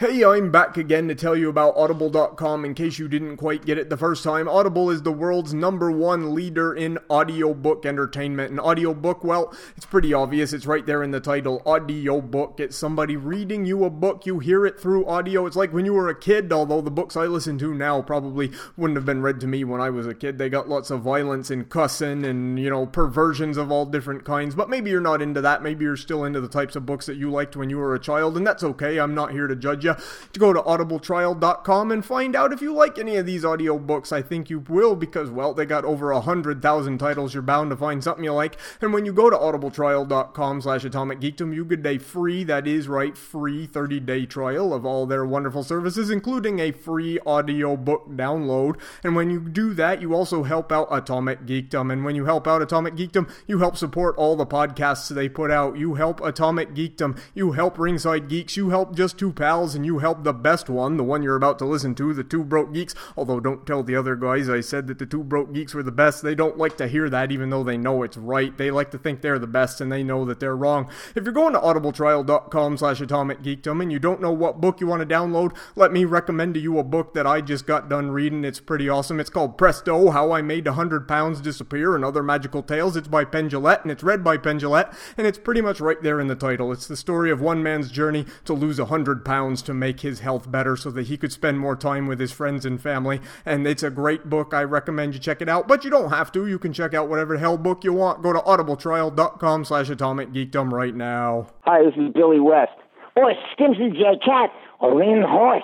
Hey, I'm back again to tell you about Audible.com in case you didn't quite get it the first time. Audible is the world's number one leader in audiobook entertainment. An audiobook, well, it's pretty obvious. It's right there in the title audiobook. It's somebody reading you a book. You hear it through audio. It's like when you were a kid, although the books I listen to now probably wouldn't have been read to me when I was a kid. They got lots of violence and cussing and, you know, perversions of all different kinds. But maybe you're not into that. Maybe you're still into the types of books that you liked when you were a child, and that's okay. I'm not here to judge you to go to audibletrial.com and find out if you like any of these audiobooks. I think you will because, well, they got over a hundred thousand titles. You're bound to find something you like. And when you go to audibletrial.com slash atomic geekdom, you get a free, that is right, free 30 day trial of all their wonderful services, including a free audiobook download. And when you do that, you also help out Atomic Geekdom. And when you help out Atomic Geekdom, you help support all the podcasts they put out. You help Atomic Geekdom. You help Ringside Geeks. You help Just Two Pals. And you help the best one, the one you're about to listen to, the Two Broke Geeks. Although, don't tell the other guys I said that the Two Broke Geeks were the best. They don't like to hear that, even though they know it's right. They like to think they're the best, and they know that they're wrong. If you're going to audibletrial.com slash atomic geekdom and you don't know what book you want to download, let me recommend to you a book that I just got done reading. It's pretty awesome. It's called Presto, How I Made 100 Pounds Disappear and Other Magical Tales. It's by Penn Jillette, and it's read by Penn Jillette, and it's pretty much right there in the title. It's the story of one man's journey to lose 100 pounds to make his health better so that he could spend more time with his friends and family. And it's a great book. I recommend you check it out, but you don't have to. You can check out whatever the hell book you want. Go to audibletrial.com slash atomic geekdom right now. Hi, this is Billy West. Or Stimpson J. Cat. Or Ren Höek.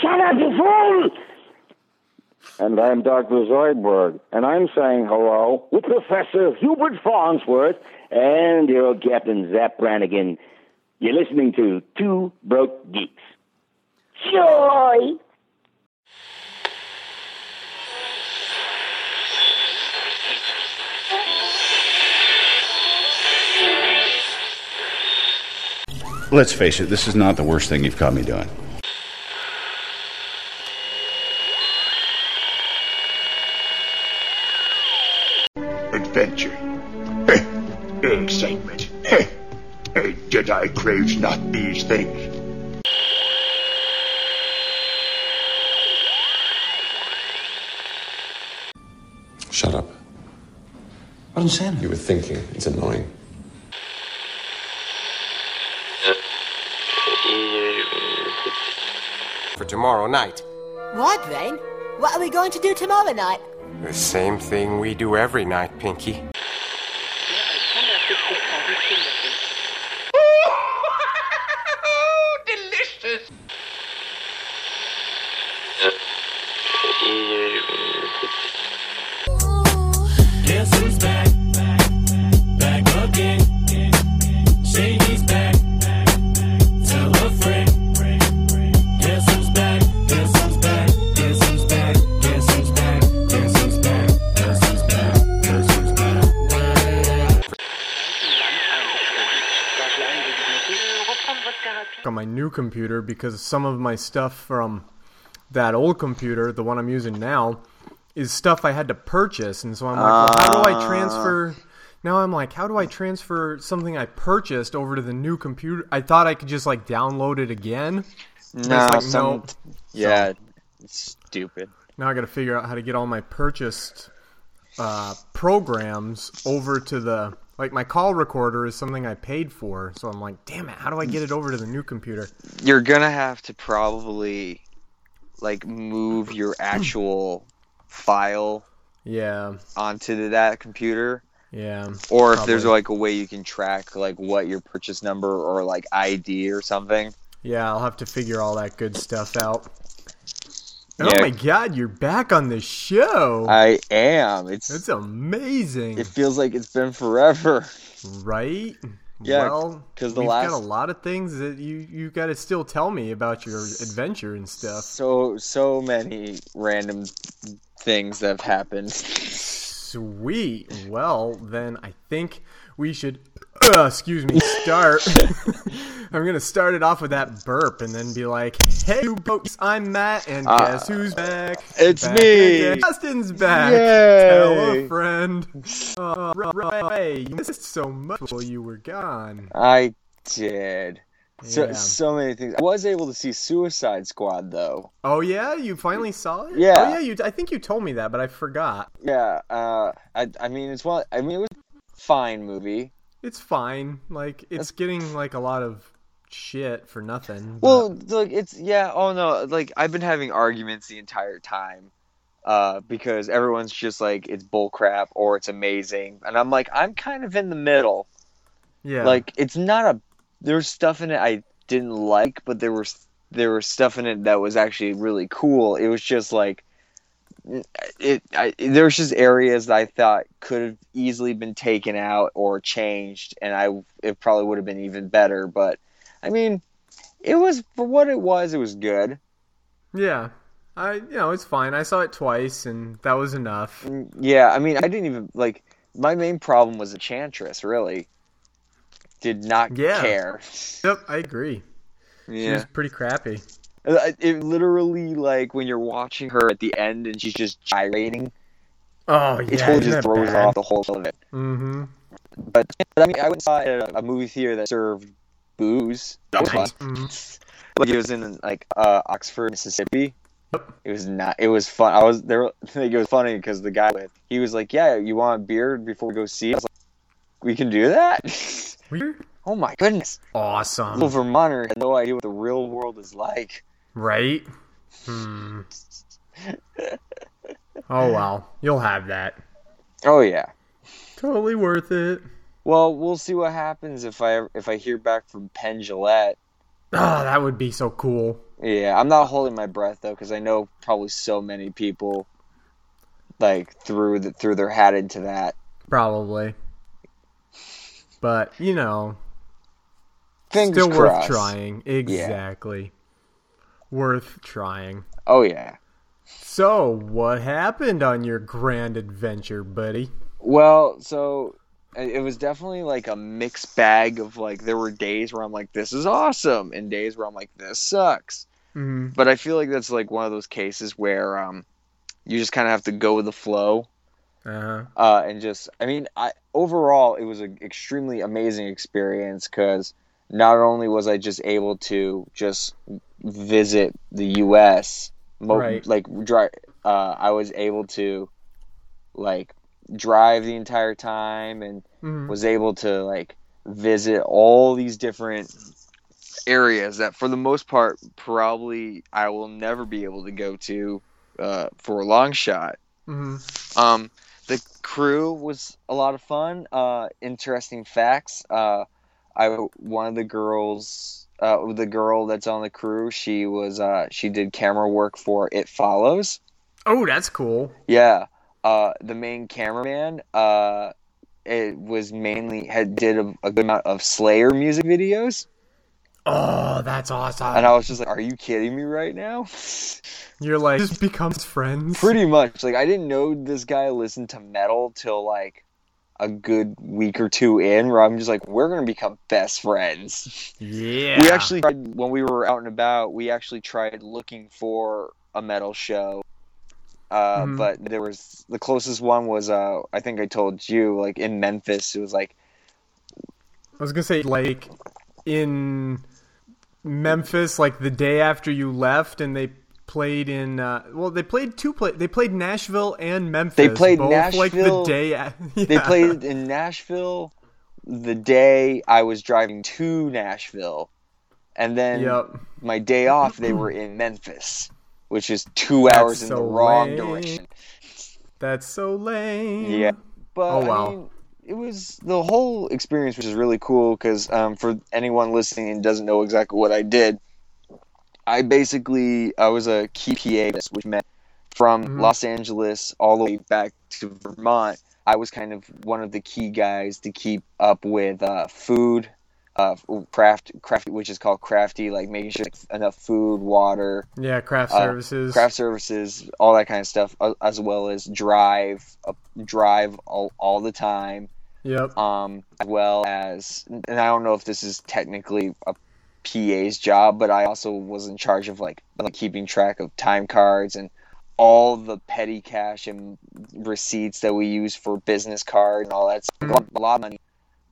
Shut up, you fool! And I'm Dr. Zoidberg, and I'm saying hello with Professor Hubert Farnsworth and your old Captain Zapp Brannigan. You're listening to Two Broke Geeks. Joy! Let's face it, this is not the worst thing you've caught me doing. A Jedi craves not these things. Shut up. I didn't say. You were thinking. It's annoying. For tomorrow night. What, Vane? What are we going to do tomorrow night? The same thing we do every night, Pinky. Computer because some of my stuff from that old computer, the one I'm using now, is stuff I had to purchase, and so I'm like, well, how do I transfer? Now I'm like, how do I transfer something I purchased over to the new computer? I thought I could just like download it again. No, like, some, no. yeah, it's stupid. Now I got to figure out how to get all my purchased uh, programs over to the like my call recorder is something I paid for, so I'm like, damn it, how do I get it over to the new computer? You're gonna have to probably like move your actual file Yeah, onto that computer, yeah. or if there's like a way you can track like what your purchase number or like ID or something. Yeah, I'll have to figure all that good stuff out. Oh Yeah. my god, you're back on the show. I am. It's That's amazing. it feels like it's been forever. right? Yeah, well, 'cause the we've last- got a lot of things that you you got to still tell me about your adventure and stuff. So so many random things that have happened. Sweet. Well, then I think we should, uh, excuse me, start. I'm gonna start it off with that burp and then be like, "Hey, you folks, I'm Matt, and Uh, guess who's back? it's Back me. again. Justin's back. Yay. Tell a friend. Uh, right, you missed so much while you were gone. I did. So Yeah. so many things. I was able to see Suicide Squad though. Oh yeah, you finally saw it. Yeah. Oh yeah, you. I think you told me that, but I forgot. Yeah. Uh. I. I mean, it's one. I mean, it was a fine movie. It's fine. Like it's getting like a lot of shit for nothing. but- Well, like it's yeah. Oh no, like I've been having arguments the entire time, uh, because everyone's just like it's bullcrap or it's amazing, and I'm like I'm kind of in the middle. yeah. Like it's not a. There's stuff in it I didn't like, but there was there was stuff in it that was actually really cool. It was just like. It, I, there was just areas that I thought could have easily been taken out or changed, and I it probably would have been even better. But I mean, it was for what it was. It was good. yeah. I you know it's fine. I saw it twice, and that was enough. Mm, yeah, I mean, I didn't even like. My main problem was Enchantress. Really, did not Yeah. care. Yep, I agree. Yeah, She was pretty crappy. It literally like when you're watching her at the end and she's just gyrating. Oh It yeah, totally just throws bad? off the whole of it. Mm-hmm. But, but I mean, I went saw it at a, movie theater that served booze. That was fun. Mhm. Like it was in like uh, Oxford, Mississippi. Yep. It was not. It was fun. I was there. I think it was funny because the guy with he was like, "Yeah, you want a beer before we go see?" it?" I was like, "We can do that." Weird. oh my goodness! Awesome. Little Vermonter had no idea what the real world is like. Right? Hmm. oh well, you'll have that. Oh yeah. Totally worth it. Well, we'll see what happens if I if I hear back from Penn Jillette. Oh, that would be so cool. Yeah, I'm not holding my breath though because I know probably so many people like threw the, threw their hat into that. Probably. But, you know, Fingers still crossed. worth trying. Exactly. Worth trying. Oh yeah. So, what happened on your grand adventure, buddy? Well, so it was definitely like a mixed bag of like there were days where I'm like this is awesome and days where I'm like this sucks. Mm-hmm. But I feel like that's like one of those cases where um you just kind of have to go with the flow. Uh-huh. uh, and just I mean I overall it was an extremely amazing experience because not only was I just able to just visit the U.S. Right. like drive, uh, I was able to like drive the entire time and Mhm. was able to like visit all these different areas that for the most part probably I will never be able to go to uh, for a long shot. Mm-hmm. Um, the crew was a lot of fun. Uh, interesting facts. Uh, I one of the girls, uh, the girl that's on the crew, she was uh, she did camera work for It Follows. Oh, that's cool. Yeah. Uh, the main cameraman, uh, it was mainly had did a, a good amount of Slayer music videos, Oh, that's awesome. and I was just like, "Are you kidding me right now?" You're like, just becomes friends. Pretty much. Like I didn't know this guy listened to metal till like a good week or two in, where I'm just like, we're gonna become best friends. Yeah. We actually tried when we were out and about. We actually tried looking for a metal show, uh, Mhm. but there was the closest one was uh, I think I told you like in Memphis. It was like I was gonna say like in Memphis, like the day after you left, and they played in. Uh, well, they played two play. They played Nashville and Memphis. They played both, like the Nashville- day. A- they played in Nashville the day I was driving to Nashville, and then Yep. my day off they were in Memphis, which is two hours in the wrong lame. direction. That's so lame. Yeah, but Oh, wow. I mean, it was the whole experience, which is really cool because um, for anyone listening and doesn't know exactly what I did, I basically I was a key PA, which meant from Mhm. Los Angeles all the way back to Vermont. I was kind of one of the key guys to keep up with uh, food, uh, craft, craft, which is called crafty, like making sure enough food, water, Yeah, craft uh, services. craft services, all that kind of stuff, as well as drive, uh, drive all, all the time, Yep. um, as well as, and I don't know if this is technically a PA's job, but I also was in charge of like, like keeping track of time cards and all the petty cash and receipts that we use for business cards and all that stuff. A lot of money.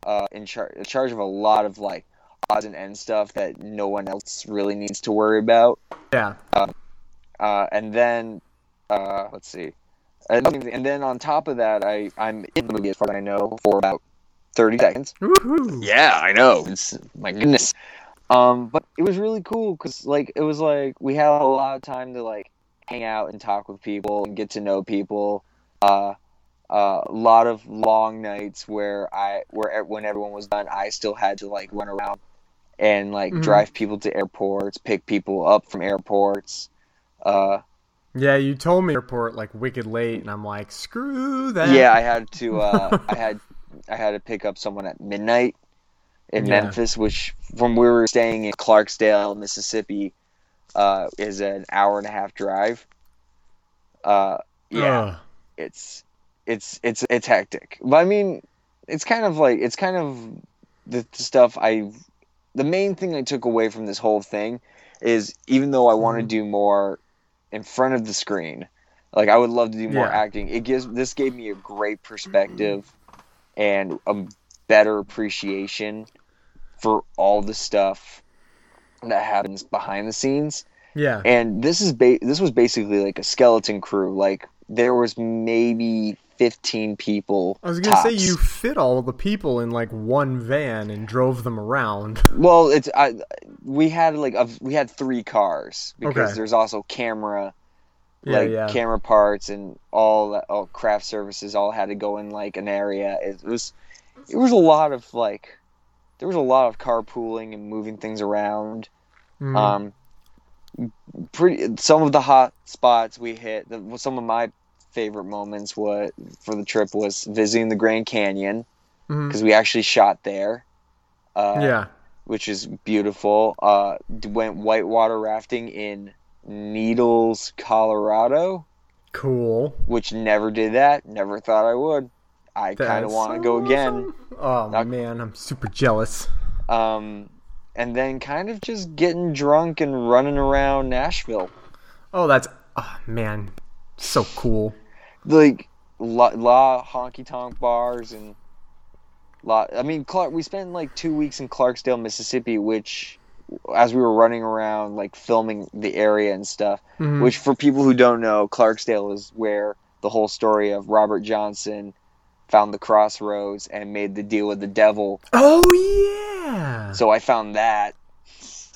Uh, in, char- in charge of a lot of like odds and ends stuff that no one else really needs to worry about. Yeah. Uh, and then, uh, let's see. And, then on top of that, I, I'm in the movie as far as I know for about 30 seconds. Woohoo. Yeah, I know. It's, my goodness. Um, but it was really cool because like it was like we had a lot of time to like hang out and talk with people and get to know people. Uh, uh, a lot of long nights where I where when everyone was done, I still had to like run around and like Mhm. drive people to airports, pick people up from airports. Uh, Yeah, you told me airport like wicked late, and I'm like, screw that. yeah, I had to. Uh, I had I had to pick up someone at midnight in Yeah. Memphis, which from where we were staying in Clarksdale, Mississippi, uh, is an hour and a half drive. Uh, yeah, Ugh. it's it's it's it's hectic. But I mean, it's kind of like it's kind of the, the stuff I. The main thing I took away from this whole thing is even though I want to Mm-hmm. do more in front of the screen, like I would love to do more Yeah. acting. It gives this gave me a great perspective and a better appreciation for all the stuff that happens behind the scenes Yeah. and this is ba- this was basically like a skeleton crew like there was maybe 15 people I was gonna say you fit all the people in like one van and drove them around. well it's I, we had like a, we had three cars because Okay. there's also camera Yeah, like yeah. camera parts and all all craft services all had to go in like an area it was it was a lot of like there was a lot of carpooling and moving things around Mhm. um pretty some of the hot spots we hit the, some of my favorite moments what for the trip was visiting the grand canyon because we actually shot there uh, yeah. which is beautiful uh went whitewater rafting in needles colorado Cool. which never did that never thought i would i kind of want to go again Oh Not- man, I'm super jealous. um and then kind of just getting drunk and running around nashville Oh, that's oh, man, so cool. like lot, lot of honky tonk bars and lot. I mean, Clark. We spent like two weeks in Clarksdale, Mississippi, which, as we were running around, like filming the area and stuff. Mhm. Which, for people who don't know, Clarksdale is where the whole story of Robert Johnson found the crossroads and made the deal with the devil. Oh yeah. So I found that.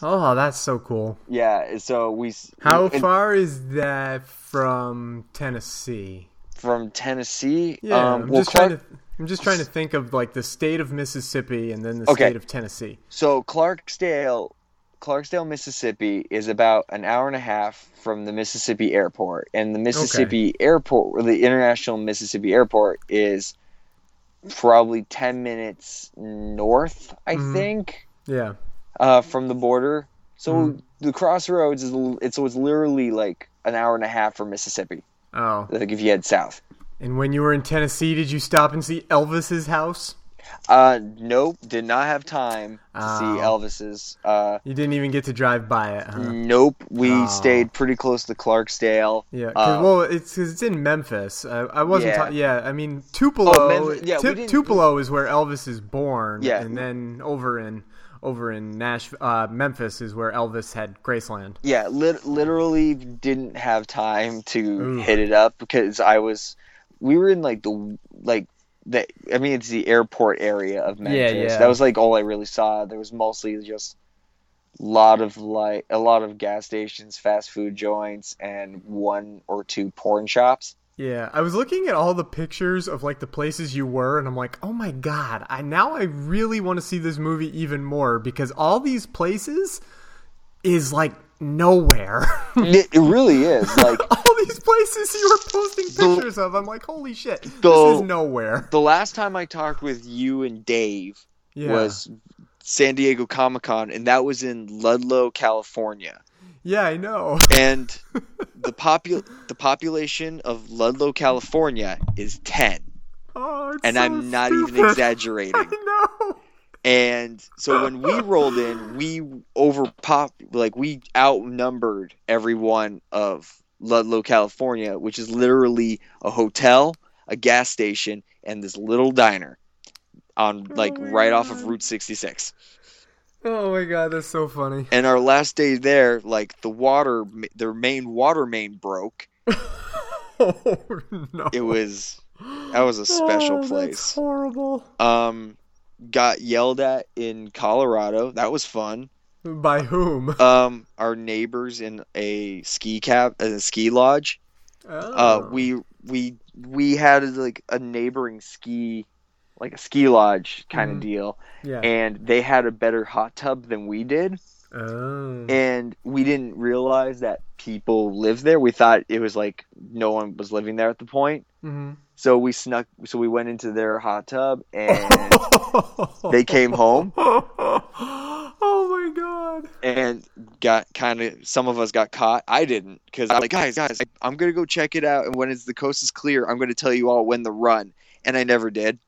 Oh, that's so cool. Yeah. So we. How and far is that from Tennessee? from Tennessee? Yeah, Um, I'm well, just Clark- trying to. I'm just trying to think of like the state of Mississippi and then the Okay. state of Tennessee. So Clarksdale, Clarksdale, Mississippi is about an hour and a half from the Mississippi airport, and the Mississippi airport, or the International Mississippi Airport, is probably ten minutes north, I Mhm. think, Yeah. uh, from the border. So Mhm. the crossroads is it's it's literally like an hour and a half from Mississippi. Oh. Like if you head south. And when you were in Tennessee, did you stop and see Elvis's house? Uh, nope, did not have time to see Oh. Elvis's. Uh, You didn't even get to drive by it, huh? Nope, we Oh. stayed pretty close to Clarksdale. Yeah, 'cause- Um, well, it's 'cause it's in Memphis. I, I wasn't. Yeah. ta- yeah, I mean Tupelo. Oh, Memphis- yeah, we Tupelo is where Elvis is born. Yeah. and then over in over in Nash, uh, Memphis is where Elvis had Graceland. yeah, lit- literally didn't have time to Ooh. hit it up because I was, we were in like the like the I mean it's the airport area of Memphis. yeah. That was like all I really saw. There was mostly just a lot of like a lot of gas stations, fast food joints, and one or two porn shops. Yeah, I was looking at all the pictures of like the places you were, and I'm like, oh my god! I now I really want to see this movie even more because all these places is like nowhere. it, it really is like all these places you were posting The- pictures of, I'm like, holy shit, this is nowhere. the last time I talked with you and Dave Yeah. was San Diego Comic Con, and that was in Ludlow, California. Yeah, I know. And the popu- the population of Ludlow, California is ten, Oh, and so I'm not even exaggerating. I know. And so when we rolled in, we overpop like we outnumbered everyone of Ludlow, California, which is literally a hotel, a gas station, and this little diner on like Oh my right off of Route 66. Oh my god, that's so funny. And our last day there, like the water, their main water main broke. oh no! It was that was a special Oh, place. That's horrible. Um, got yelled at in Colorado. That was fun. By whom? Um, our neighbors in a ski cap, a ski lodge. Oh. Uh, we we we had like a neighboring ski, like a ski lodge kind Mhm. of deal, Yeah. and they had a better hot tub than we did. Oh. and we didn't realize that people lived there. We thought it was like no one was living there at the point. Mhm. So we snuck. So we went into their hot tub, and they came home oh my god. and got kind of. Some of us got caught. I didn't because I'm like, guys, guys, I'm gonna go check it out, and when it's the coast is clear, I'm gonna tell you all when the run. And I never did.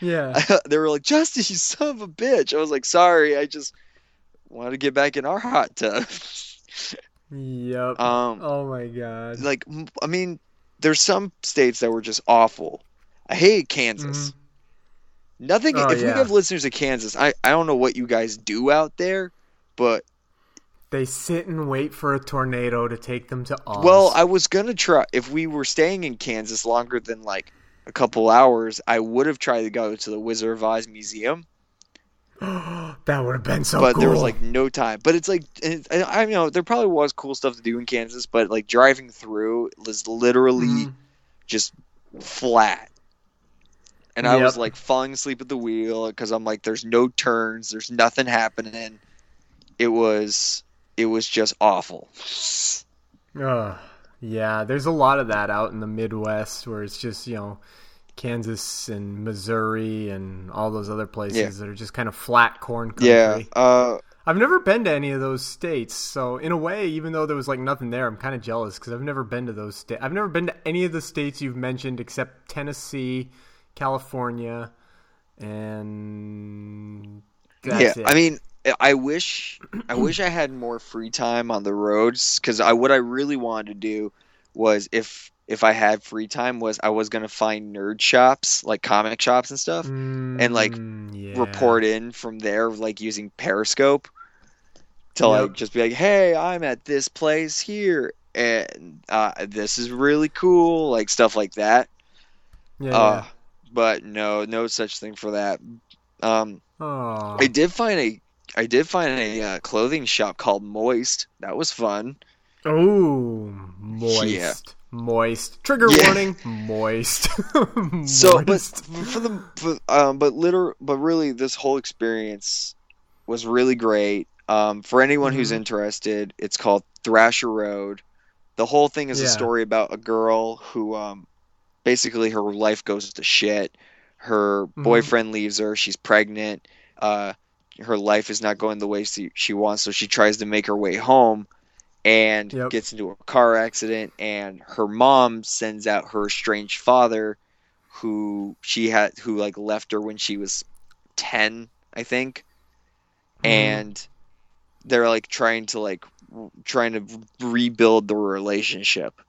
Yeah. they were like, Justin, you son of a bitch. I was like, sorry, I just wanted to get back in our hot tub. Yep. Um, oh my god. like I mean, there's some states that were just awful. I hate Kansas. Nothing. Oh, if we yeah. have listeners in Kansas, I I don't know what you guys do out there, but They sit and wait for a tornado to take them to Oz. well, I was gonna try. If we were staying in Kansas longer than like a couple hours, I would have tried to go to the Wizard of Oz museum. that would have been so but cool. there was like no time. But it's like it, I, I know there probably was cool stuff to do in Kansas, but like driving through was literally Mm-hmm. just flat. And I was like falling asleep at the wheel because I'm like, there's no turns, there's nothing happening. It was, it was just awful. Ugh. yeah, there's a lot of that out in the Midwest where it's just, you know, Kansas and Missouri and all those other places Yeah. that are just kind of flat corn country. Yeah. Uh, I've never been to any of those states, so in a way, even though there was like nothing there, I'm kind of jealous because I've never been to those states. I've never been to any of the states you've mentioned except Tennessee, California, and that's yeah. it. I mean, I wish, I wish I had more free time on the roads because I what I really wanted to do was if if I had free time was I was gonna find nerd shops like comic shops and stuff and like Mm, yeah. report in from there like using Periscope to Yep. like just be like, hey, I'm at this place here and uh, this is really cool, like stuff like that. Yeah, Uh, but no, no such thing for that. Um, Aw. I did find a I did find a uh, clothing shop called Moist. That was fun. Oh, moist. Moist. Trigger Yeah. warning. Moist. So, but for the for, um, but liter but really, this whole experience was really great. Um, for anyone who's Mhm. interested, it's called Thrasher Road. The whole thing is a story about a girl who, um, basically her life goes to shit. Her Mhm. boyfriend leaves her. She's pregnant. Uh, her life is not going the way she, she wants, so she tries to make her way home and Yep. gets into a car accident. And her mom sends out her estranged father, who she had, who like left her when she was ten, I think, Mhm. and they're like trying to like r- trying to rebuild the relationship.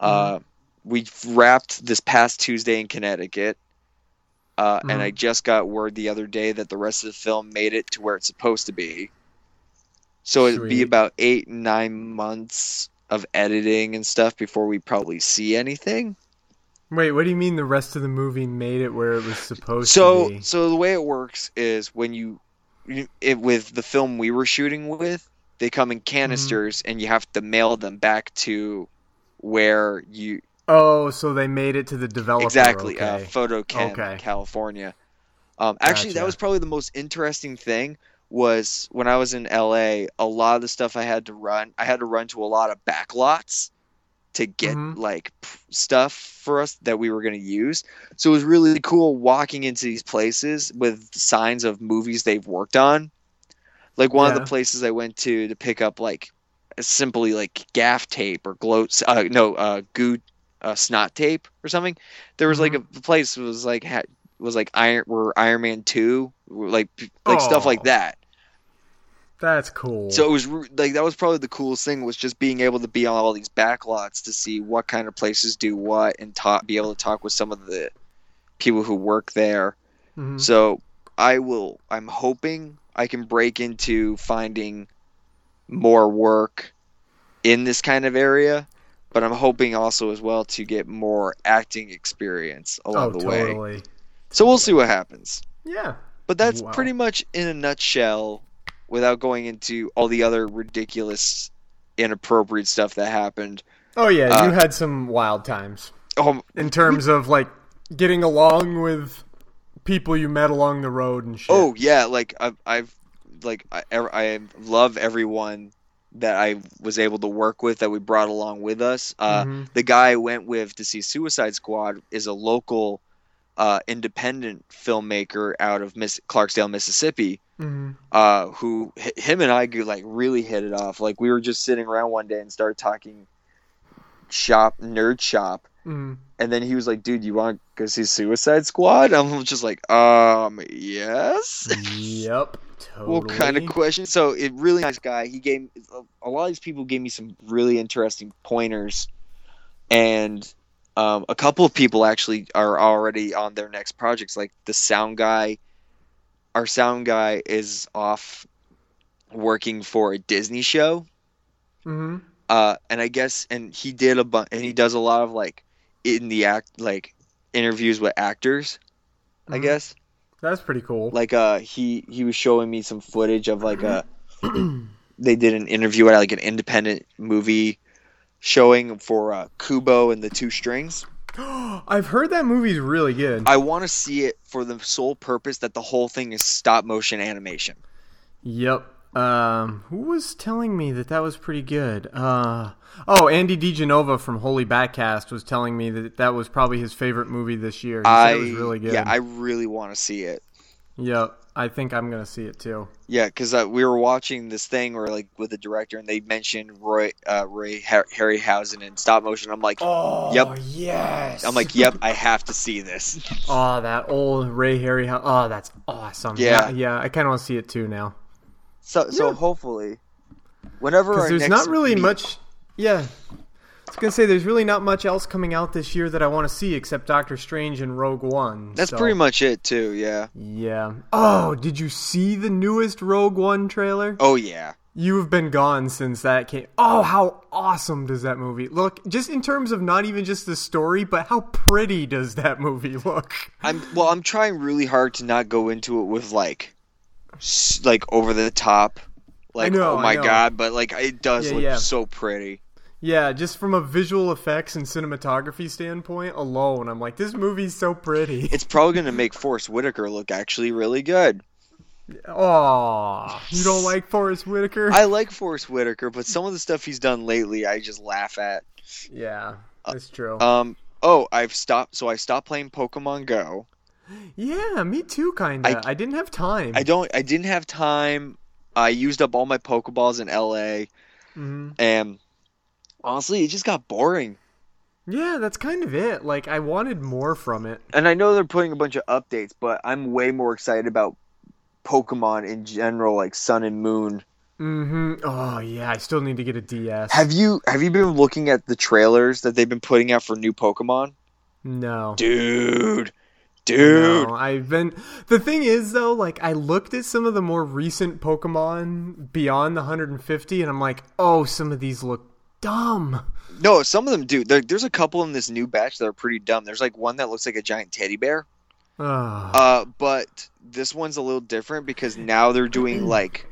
Uh, we wrapped this past Tuesday in Connecticut, uh, and I just got word the other day that the rest of the film made it to where it's supposed to be. So it'd be about eight nine months of editing and stuff before we probably see anything. Wait, what do you mean the rest of the movie made it where it was supposed so to be? so the way it works is when you, you it, with the film we were shooting with they come in canisters and you have to mail them back to where you Oh, so they made it to the developer. exactly uh, okay. FotoKem Okay. california um, actually that was probably the most interesting thing was when i was in la a lot of the stuff i had to run i had to run to a lot of backlots to get Mhm. like stuff for us that we were going to use. So it was really cool walking into these places with signs of movies they've worked on. Like one of the places i went to to pick up like simply like gaff tape or glow uh, no uh goo uh, snot tape or something. There was like a place was like had was like iron where iron man 2 like like stuff like Oh. that That's cool. so it was like that was probably the coolest thing was just being able to be on all these backlots to see what kind of places do what and talk, be able to talk with some of the people who work there. Mhm. So I will. I'm hoping, I can break into finding more work in this kind of area, but I'm hoping also as well to get more acting experience along oh, the way. totally. So we'll see what happens. Yeah. But that's Wow. pretty much in a nutshell without going into all the other ridiculous inappropriate stuff that happened. Oh yeah, Uh, you had some wild times Oh, in terms of like getting along with people you met along the road and shit. Oh yeah, like I've, I've like I, I love everyone that I was able to work with that we brought along with us. Uh, Mhm. The guy I went with to see Suicide Squad is a local uh, independent filmmaker out of Miss Clarksdale, Mississippi. Mhm. Uh, who hi- him and I like really hit it off. Like we were just sitting around one day and started talking shop nerd shop Mhm. and then he was like, "Dude, you want to go see Suicide Squad?" I'm just like, "Um, yes." Yep. Totally. what kind of question? So, it really nice guy. He gave a lot of these people gave me some really interesting pointers, and um, a couple of people actually are already on their next projects. Like the sound guy, our sound guy is off working for a Disney show hmm uh and i guess and he did a bunch and he does a lot of like in the act like interviews with actors i Mhm. guess That's pretty cool. like uh he he was showing me some footage of like a they did an interview at like an independent movie showing for uh kubo and the two strings I've heard that movie's really good. i want to see it for the sole purpose that the whole thing is stop motion animation Yep. Um, who was telling me that that was pretty good? Uh, oh, Andy DeGenova from Holy Backcast was telling me that that was probably his favorite movie this year. He i said it was really good. yeah i really want to see it Yep. I think I'm gonna see it too. Yeah, because uh, we were watching this thing where like with the director, and they mentioned Roy uh, Ray Har- Harryhausen in stop motion. I'm like, Oh, yep. yes. I'm like, yep, I have to see this. Oh, that old Ray Harry. Oh, that's awesome. Yeah. yeah. I kind of want to see it too now. So so hopefully, whenever there's not really meet- much. Yeah. I was gonna say there's really not much else coming out this year that I want to see except Doctor Strange and Rogue One. That's so- pretty much it too. Yeah. Yeah. Oh, did you see the newest Rogue One trailer? Oh yeah. You have been gone since that came. Oh, how awesome does that movie look? Just in terms of not even just the story, but how pretty does that movie look? I'm well. I'm trying really hard to not go into it with like, like over the top. Like know, oh my god, but like it does Yeah, look yeah. so pretty. Yeah, just from a visual effects and cinematography standpoint alone, I'm like, this movie's so pretty. It's probably gonna make Forest Whitaker look actually really good. Aw, you don't like Forest Whitaker? I like Forest Whitaker, but some of the stuff he's done lately, I just laugh at. yeah, that's true. Um. Oh, I've stopped. So I stopped playing Pokemon Go. yeah, me too, kinda. I, didn't have time. I don't. I didn't have time. I used up all my Pokeballs in LA, hmm and honestly, it just got boring. Yeah, that's kind of it. Like, I wanted more from it. And I know they're putting a bunch of updates, but I'm way more excited about Pokemon in general, like Sun and Moon. hmm Oh yeah, I still need to get a DS. Have you Have you been looking at the trailers that they've been putting out for new Pokemon? no. Dude, dude. No, I've been. The thing is, though, like I looked at some of the more recent Pokemon beyond the 150, and I'm like, oh, some of these look dumb. No, some of them do. There, there's a couple in this new batch that are pretty dumb. There's like one that looks like a giant teddy bear. Ugh. Uh, but this one's a little different because now they're doing like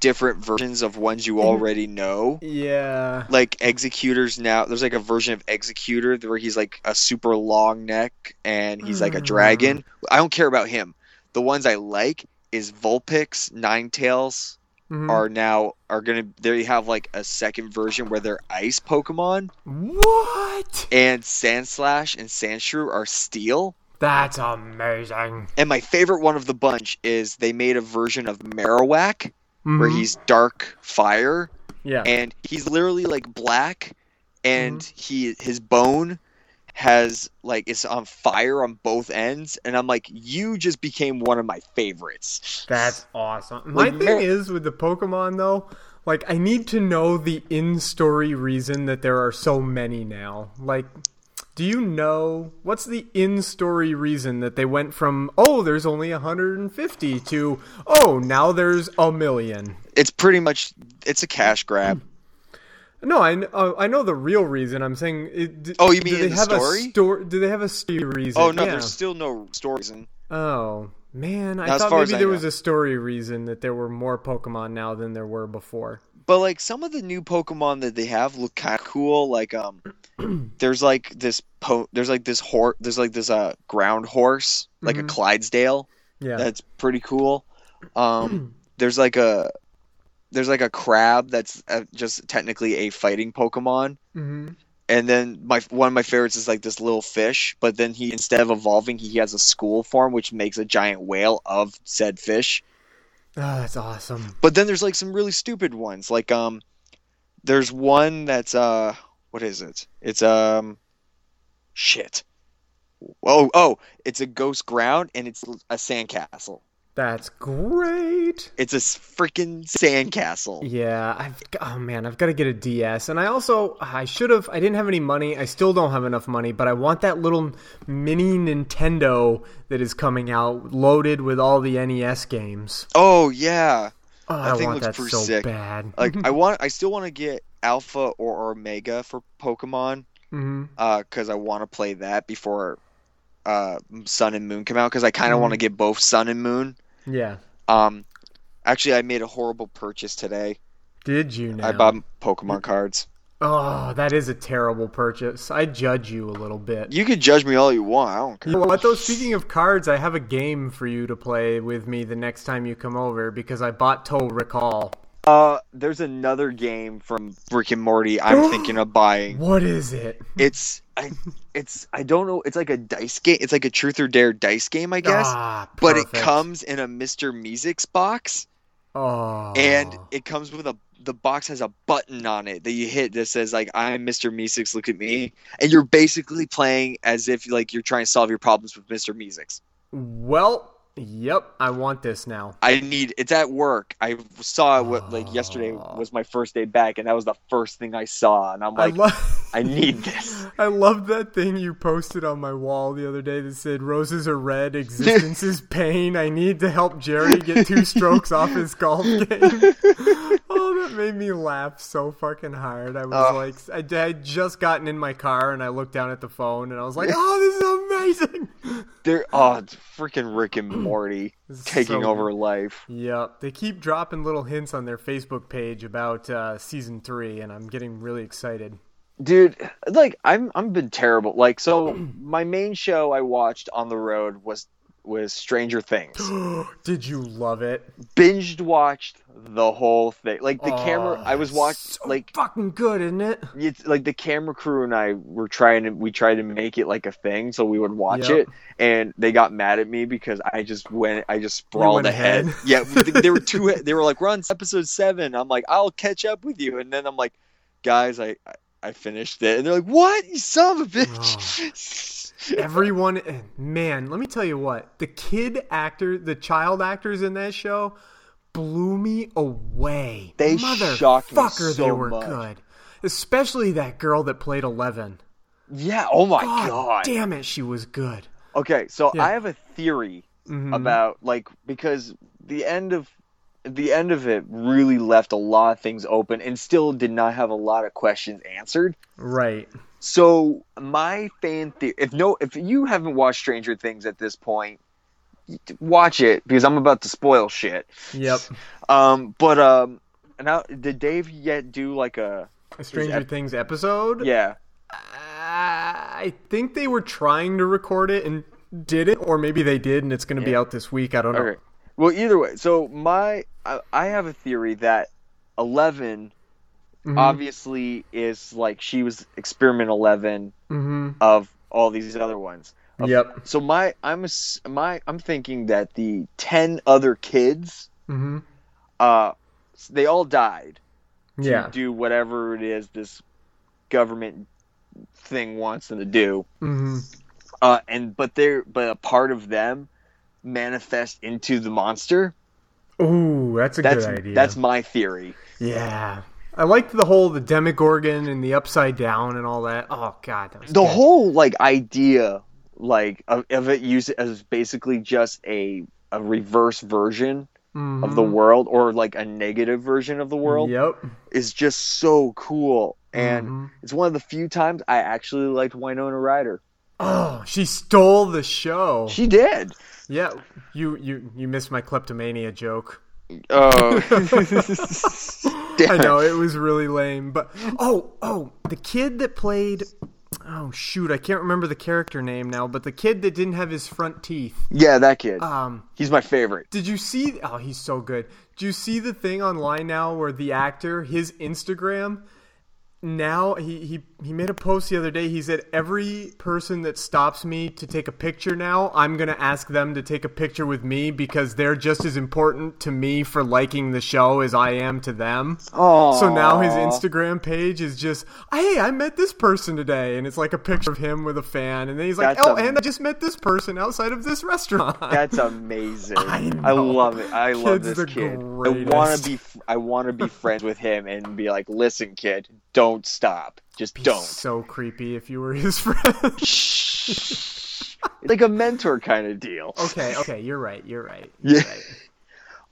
different versions of ones you already know. yeah. Like Exeggutors now, there's like a version of Exeggutor where he's like a super long neck and he's like a dragon. I don't care about him. The ones I like is Vulpix, Ninetales Mhm. are now are gonna they have like a second version where they're ice Pokemon What? and Sandslash and Sandshrew are steel. That's amazing. And my favorite one of the bunch is they made a version of Marowak where Mhm. he's dark fire Yeah. and he's literally like black and he his bone has like it's on fire on both ends and I'm like you just became one of my favorites. That's awesome. My Like, thing is with the Pokemon though, like I need to know the in-story reason that there are so many now. Like Do you know what's the in-story reason that they went from oh there's only 150 to oh now there's a million? It's pretty much it's a cash grab. No, I kn- uh, I know the real reason. I'm saying. It, d- Oh, you do mean they in the have story? A sto- do they have a story reason? Oh no, Yeah. there's still no story reason. Oh man, I Not thought maybe I there know. was a story reason that there were more Pokemon now than there were before. But like some of the new Pokemon that they have look kind of cool. Like um, there's like this po- there's like this horse there's like this uh ground horse like Mhm. a Clydesdale. Yeah. that's pretty cool. Um, there's like a there's like a crab that's uh, just technically a fighting Pokemon. hmm And then my one of my favorites is like this little fish, but then he instead of evolving, he has a school form, which makes a giant whale of said fish. Oh, that's awesome. But then there's like some really stupid ones. Like um there's one that's uh what is it? It's um shit. Oh oh, it's a ghost ground and it's a sandcastle. That's great. It's a freaking sandcastle. Yeah, I've oh man, I've got to get a DS, and I also I should have. I didn't have any money. I still don't have enough money, but I want that little mini Nintendo that is coming out, loaded with all the NES games. Oh yeah. Oh, That I thing want looks that pretty so sick. bad. Like I want I still want to get Alpha or Omega for Pokemon. hmm uh because I want to play that before uh Sun and Moon come out because I kind of want to Mhm. get both Sun and Moon. Yeah. Um, actually, I made a horrible purchase today. Did you now? I bought Pokemon cards. Oh, that is a terrible purchase. I judge you a little bit. You could judge me all you want. I don't care. You know what though? Speaking of cards, I have a game for you to play with me the next time you come over because I bought Total Rickall. Uh, there's another game from Rick and Morty I'm thinking of buying. What is it? It's I, it's I don't know. It's like a dice game. It's like a Truth or Dare dice game, I guess. Ah, but it comes in a Mr. Meeseeks box. Oh. and it comes with a the box has a button on it that you hit that says like I'm Mr. Meeseeks, look at me, and you're basically playing as if like you're trying to solve your problems with Mr. Meeseeks. Well, yep, I want this now. I need it's at work. I saw what like yesterday was my first day back, and that was the first thing I saw, and I'm like, I love I need this. I love that thing you posted on my wall the other day that said roses are red, existence is pain. I need to help Jerry get two strokes off his golf game. that made me laugh so fucking hard. I was Oh. like I had just gotten in my car and I looked down at the phone and I was like, "Oh, this is amazing." They're oh, it's freaking Rick and Morty taking so- over life. Yep, they keep dropping little hints on their Facebook page about uh, season 3 and I'm getting really excited. dude like i'm i'm been terrible like so my main show i watched on the road was was stranger things. Did you love it? binged watched the whole thing. Like the camera oh, i was watching like fucking good isn't it? it's like the camera crew and i were trying to we tried to make it like a thing so we would watch Yep. it. And they got mad at me because i just went i just sprawled ahead. ahead. yeah they, were two they were like we're on episode seven. I'm like i'll catch up with you. And then i'm like guys i i, finished it. And they're like what? You son of a oh. bitch Everyone, man, let me tell you what. The kid actor, the child actors in that show blew me away. They shocked me Motherfucker, they were much. good. Especially that girl that played 11. yeah oh my God, god damn it, she was good. Okay, so Yeah. I have a theory Mhm. about like because the end of the end of it really left a lot of things open and still did not have a lot of questions answered. Right. So my fan theory, if no, if you haven't watched Stranger Things at this point, watch it because I'm about to spoil shit. Yep. Um, but um, now did Dave yet do like a A Stranger ep- Things episode? yeah? I think they were trying to record it and did it, or maybe they did and it's going to be out this week. I don't know. Okay. Well, either way, so my I, I have a theory that 11 Mhm. obviously is like she was experiment 11 Mhm. of all these other ones. Of- Yep. So my I'm my I'm thinking that the 10 other kids Mhm. uh they all died to Yeah. do whatever it is this government thing wants them to do. Mhm. Uh and but they're but a part of them manifest into the monster. Ooh, that's a That's good idea. that's my theory. Yeah. I liked the whole the Demogorgon and the Upside Down and all that. Oh god, that the good. whole like idea like of, of it used as basically just a a reverse version of the Mhm. world or like a negative version of the world Yep. is just so cool and Mhm. it's one of the few times I actually liked Winona Ryder. Oh, she stole the show. She did. Yeah, you you you missed my kleptomania joke. Oh. I know it was really lame, but oh oh, the kid that played oh shoot, I can't remember the character name now, but the kid that didn't have his front teeth. Yeah, that kid. Um, He's my favorite. Did you see? Oh, he's so good. Did you see the thing online now where the actor, his Instagram, now he, he he made a post the other day. He said every person that stops me to take a picture now, I'm gonna ask them to take a picture with me because they're just as important to me for liking the show as I am to them. Aw. So now his Instagram page is just, hey, I met this person today, and it's like a picture of him with a fan, and then he's like, That's oh, and I just met this person outside of this restaurant. That's amazing. I I, love it. I love Kid's this kid. I want to be. I want to be friends with him and be like, "Listen, kid, don't stop. Just Be don't." so creepy if you were his friend. like a mentor kind of deal. okay, okay, you're right. You're right. You're Yeah.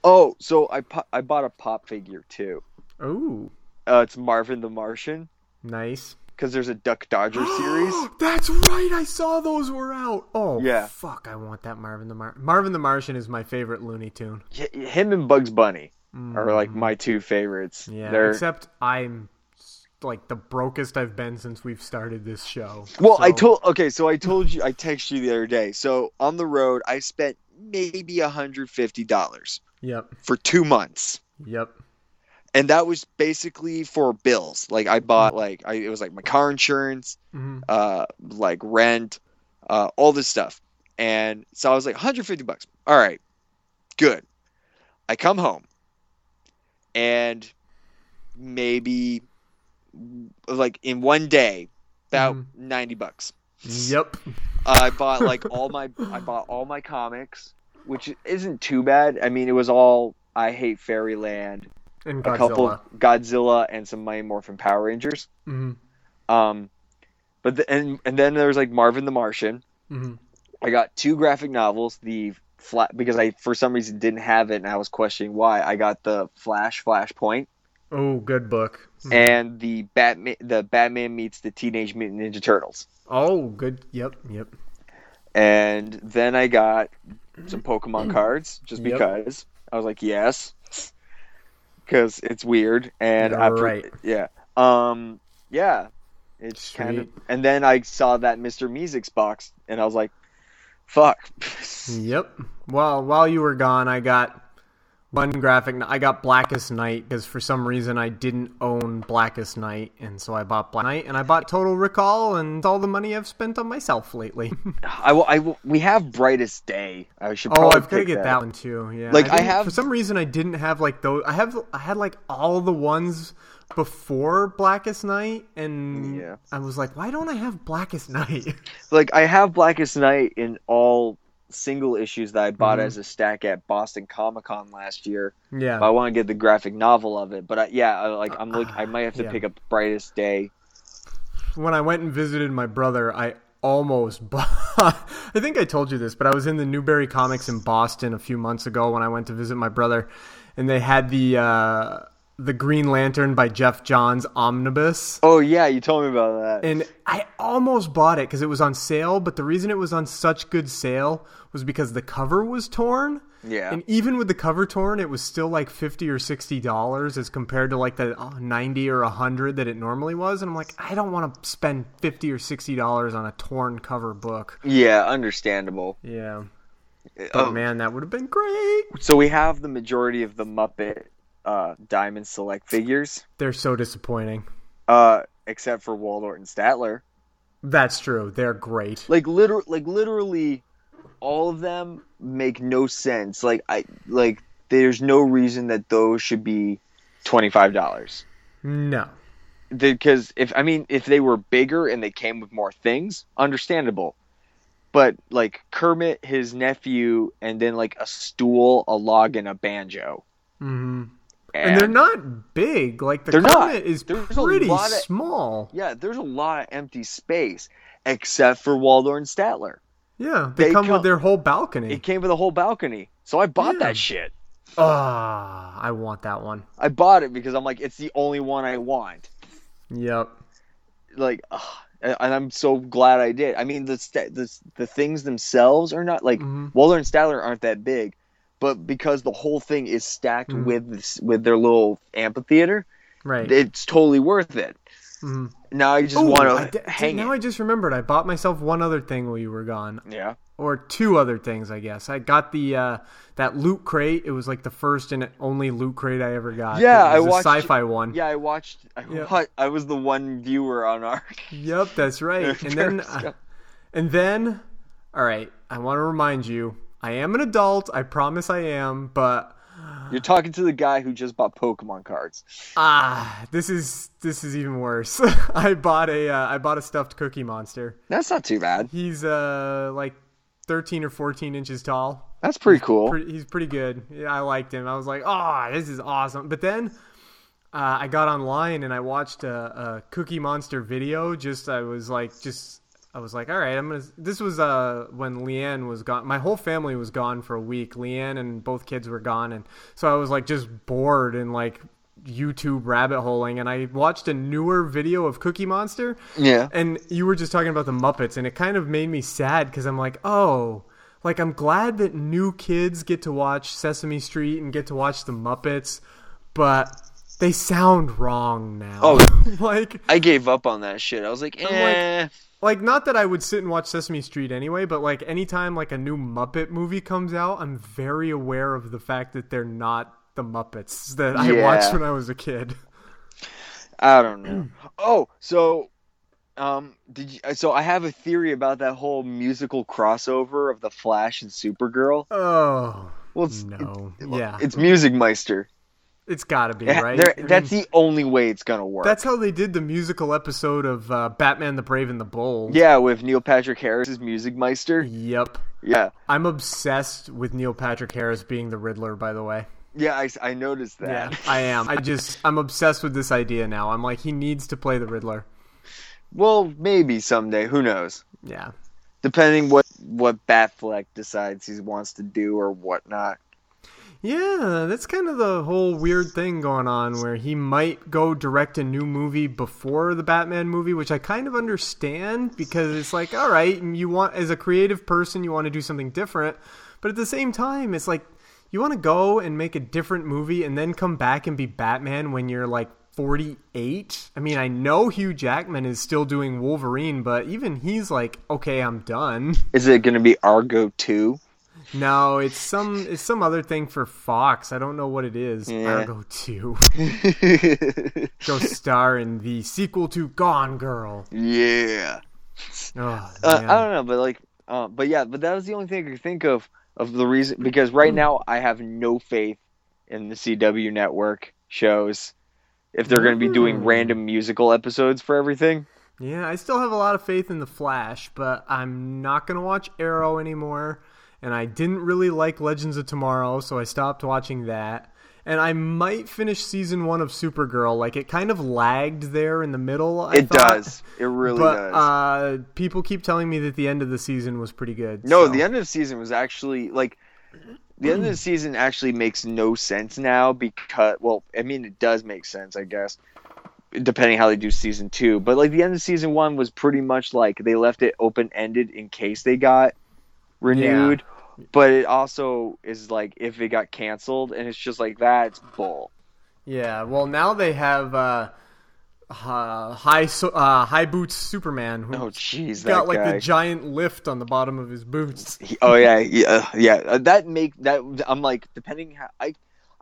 Oh, so I po- I bought a pop figure too. right. Ooh, Uh, it's Marvin the Martian nice. because there's a Duck Dodger series. That's right. I saw those were out. Oh, Yeah. Fuck, I want that Marvin the Mar- Marvin the Martian is my favorite Looney Tune. H- him and Bugs Bunny are like my two favorites. Yeah, They're except I'm like the brokest I've been since we've started this show. Well, I told okay, so I told you I texted you the other day. So on the road, I spent maybe hundred fifty dollars Yep. for two months, Yep. and that was basically for bills. Like I bought like I, it was like my car insurance, Mhm. uh, like rent, uh, all this stuff, and so I was like hundred fifty bucks. All right, good. I come home, and maybe like in one day, about ninety bucks. Yep. I bought like all my I bought all my comics, which isn't too bad. I mean, it was all I Hate Fairyland, And a couple Godzilla. Godzilla, and some Mighty Morphin Power Rangers. Mhm. Um, but the, and and then there was like Marvin the Martian. Mhm. I got two graphic novels. The flat because I for some reason didn't have it, and I was questioning why. I got the Flash Flashpoint Oh, good book. and the Batman the Batman meets the Teenage Mutant Ninja Turtles. Oh, good. Yep. Yep. and then I got some Pokemon cards just Yep. because I was like, yes, because it's weird, and I Right. yeah, um, yeah, it's kind of, and then I saw that Mr. Meeseeks box, and I was like, fuck, Yep. Well, while you were gone, I got one graphic. I got Blackest Night because for some reason I didn't own Blackest Night, and so I bought Black Night, and I bought Total Recall, and all the money I've spent on myself lately. I will, I will, we have Brightest Day. I should oh, I've got to get that. one too. Yeah. Like, I didn't- have- for some reason I didn't have like those. I have I had like all the ones before Blackest Night, and Yeah. I was like, why don't I have Blackest Night? Like I have Blackest Night in all single issues that I bought Mhm. as a stack at Boston Comic Con last year. yeah. I want to get the graphic novel of it, but I, yeah, I, like I'm look, I might have to Yeah. pick up Brightest Day. when I went and visited my brother, I almost bought. I think I told you this, but I was in the Newbury Comics in Boston a few months ago when I went to visit my brother, and they had the uh, the Green Lantern by Geoff Johns omnibus. Oh yeah, you told me about that. And I almost bought it because it was on sale, but the reason it was on such good sale was because the cover was torn. Yeah. And even with the cover torn, it was still like fifty or sixty dollars as compared to like the uh, ninety or hundred that it normally was. And I'm like, I don't want to spend fifty or sixty dollars on a torn cover book. Yeah, understandable. Yeah. But Oh, man, that would have been great. so we have the majority of the Muppet uh, Diamond Select figures, They're so disappointing. uh, except for Waldorf and Statler. That's true. They're great. Like liter- like literally, all of them make no sense. Like I like there's no reason that those should be twenty five dollars. No. Because if I mean if they were bigger and they came with more things, understandable. But like Kermit, his nephew, and then like a stool, a log, and a banjo. hmm and they're not big. Like the They're not. comet is There's pretty of- small. Yeah, there's a lot of empty space, except for Waldorf and Statler. Yeah, they, They come, come- with their whole balcony. It came with a whole balcony, so I bought Yeah. that shit. Ah, I want that one. I bought it because I'm like, it's the only one I want. Yep. Like, ugh, and and I'm so glad I did. I mean, the the the things themselves are not like Mhm. Waldorf and Statler aren't that big, but because the whole thing is stacked Mhm. with with their little amphitheater, Right. it's totally worth it. Mhm. Now I just Ooh, want to di- hang now it. I just remembered. I bought myself one other thing while you were gone, Yeah. or two other things, I guess. I got the uh, that loot crate. It was like the first and only loot crate I ever got. Yeah, it was I a watched sci-fi one. Yeah, I watched. I, wa- I was the one viewer on our. Yep, that's right. And then, Periscope. and then, all right. I want to remind you, I am an adult. I promise I am. But You're talking to the guy who just bought Pokemon cards. ah, this is this is even worse. I bought a uh, I bought a stuffed Cookie Monster. That's not too bad. He's uh like thirteen or fourteen inches tall. That's pretty cool. Pretty, he's pretty good. Yeah, I liked him. I was like, oh, this is awesome. But then. Uh, I got online and I watched a, a Cookie Monster video. Just I was like, just I was like, all right, I'm gonna. This was uh when Leanne was gone. My whole family was gone for a week. Leanne and both kids were gone, and so I was like just bored and like YouTube rabbit holing, and I watched a newer video of Cookie Monster. Yeah. And you were just talking about the Muppets, and it kind of made me sad because I'm like, oh, like I'm glad that new kids get to watch Sesame Street and get to watch the Muppets, but they sound wrong now. Oh. like I gave up on that shit. I was like, eh. Like, not that I would sit and watch Sesame Street anyway, but like anytime like a new Muppet movie comes out, I'm very aware of the fact that they're not the Muppets that I Yeah. watched when I was a kid. I don't know. Oh, so um did you so I have a theory about that whole musical crossover of the Flash and Supergirl. Oh Well, it's, no, yeah, it's Music Meister. It's got to be Yeah, right. I mean, that's the only way it's gonna work. That's how they did the musical episode of uh, Batman the Brave and the Bold. yeah, with Neil Patrick Harris's Music Meister. Yep. Yeah, I'm obsessed with Neil Patrick Harris being the Riddler, by the way. yeah, I, I noticed that. Yeah, I am. I just, I'm obsessed with this idea now. I'm like, he needs to play the Riddler. Well, maybe someday. Who knows? Yeah. Depending what what Batfleck decides he wants to do or whatnot. Yeah, that's kind of the whole weird thing going on where he might go direct a new movie before the Batman movie, which I kind of understand because it's like, all right, you want as a creative person, you want to do something different, but at the same time, it's like you want to go and make a different movie and then come back and be Batman when you're like 48. I mean, I know Hugh Jackman is still doing Wolverine, but even he's like, okay, I'm done. Is it going to be Argo 2? No, it's some it's some other thing for Fox. I don't know what it is. Yeah. Argo 2. Go star in the sequel to Gone Girl. yeah. Oh, Uh. I don't know, but like, uh, but yeah, but that was the only thing I could think of of the reason because right now I have no faith in the CW network shows if they're going to be doing Mm. random musical episodes for everything. Yeah, I still have a lot of faith in the Flash, but I'm not gonna watch Arrow anymore. And I didn't really like Legends of Tomorrow, so I stopped watching that. And I might finish season one of Supergirl. Like it kind of lagged there in the middle. I it thought. does. It really but does. uh, people keep telling me that the end of the season was pretty good. no, so- the end of the season was actually like the end of the season actually makes no sense now because well, I mean it does make sense, I guess. Depending how they do season two. But like the end of season one was pretty much like they left it open ended in case they got renewed. But it also is like if it got canceled and it's just like that, it's bull. Yeah, well now they have uh, uh, high uh, high boots Superman who Oh jeez, got like guy. the giant lift on the bottom of his boots. Oh yeah, yeah, yeah. Uh, That make that I'm like depending how I.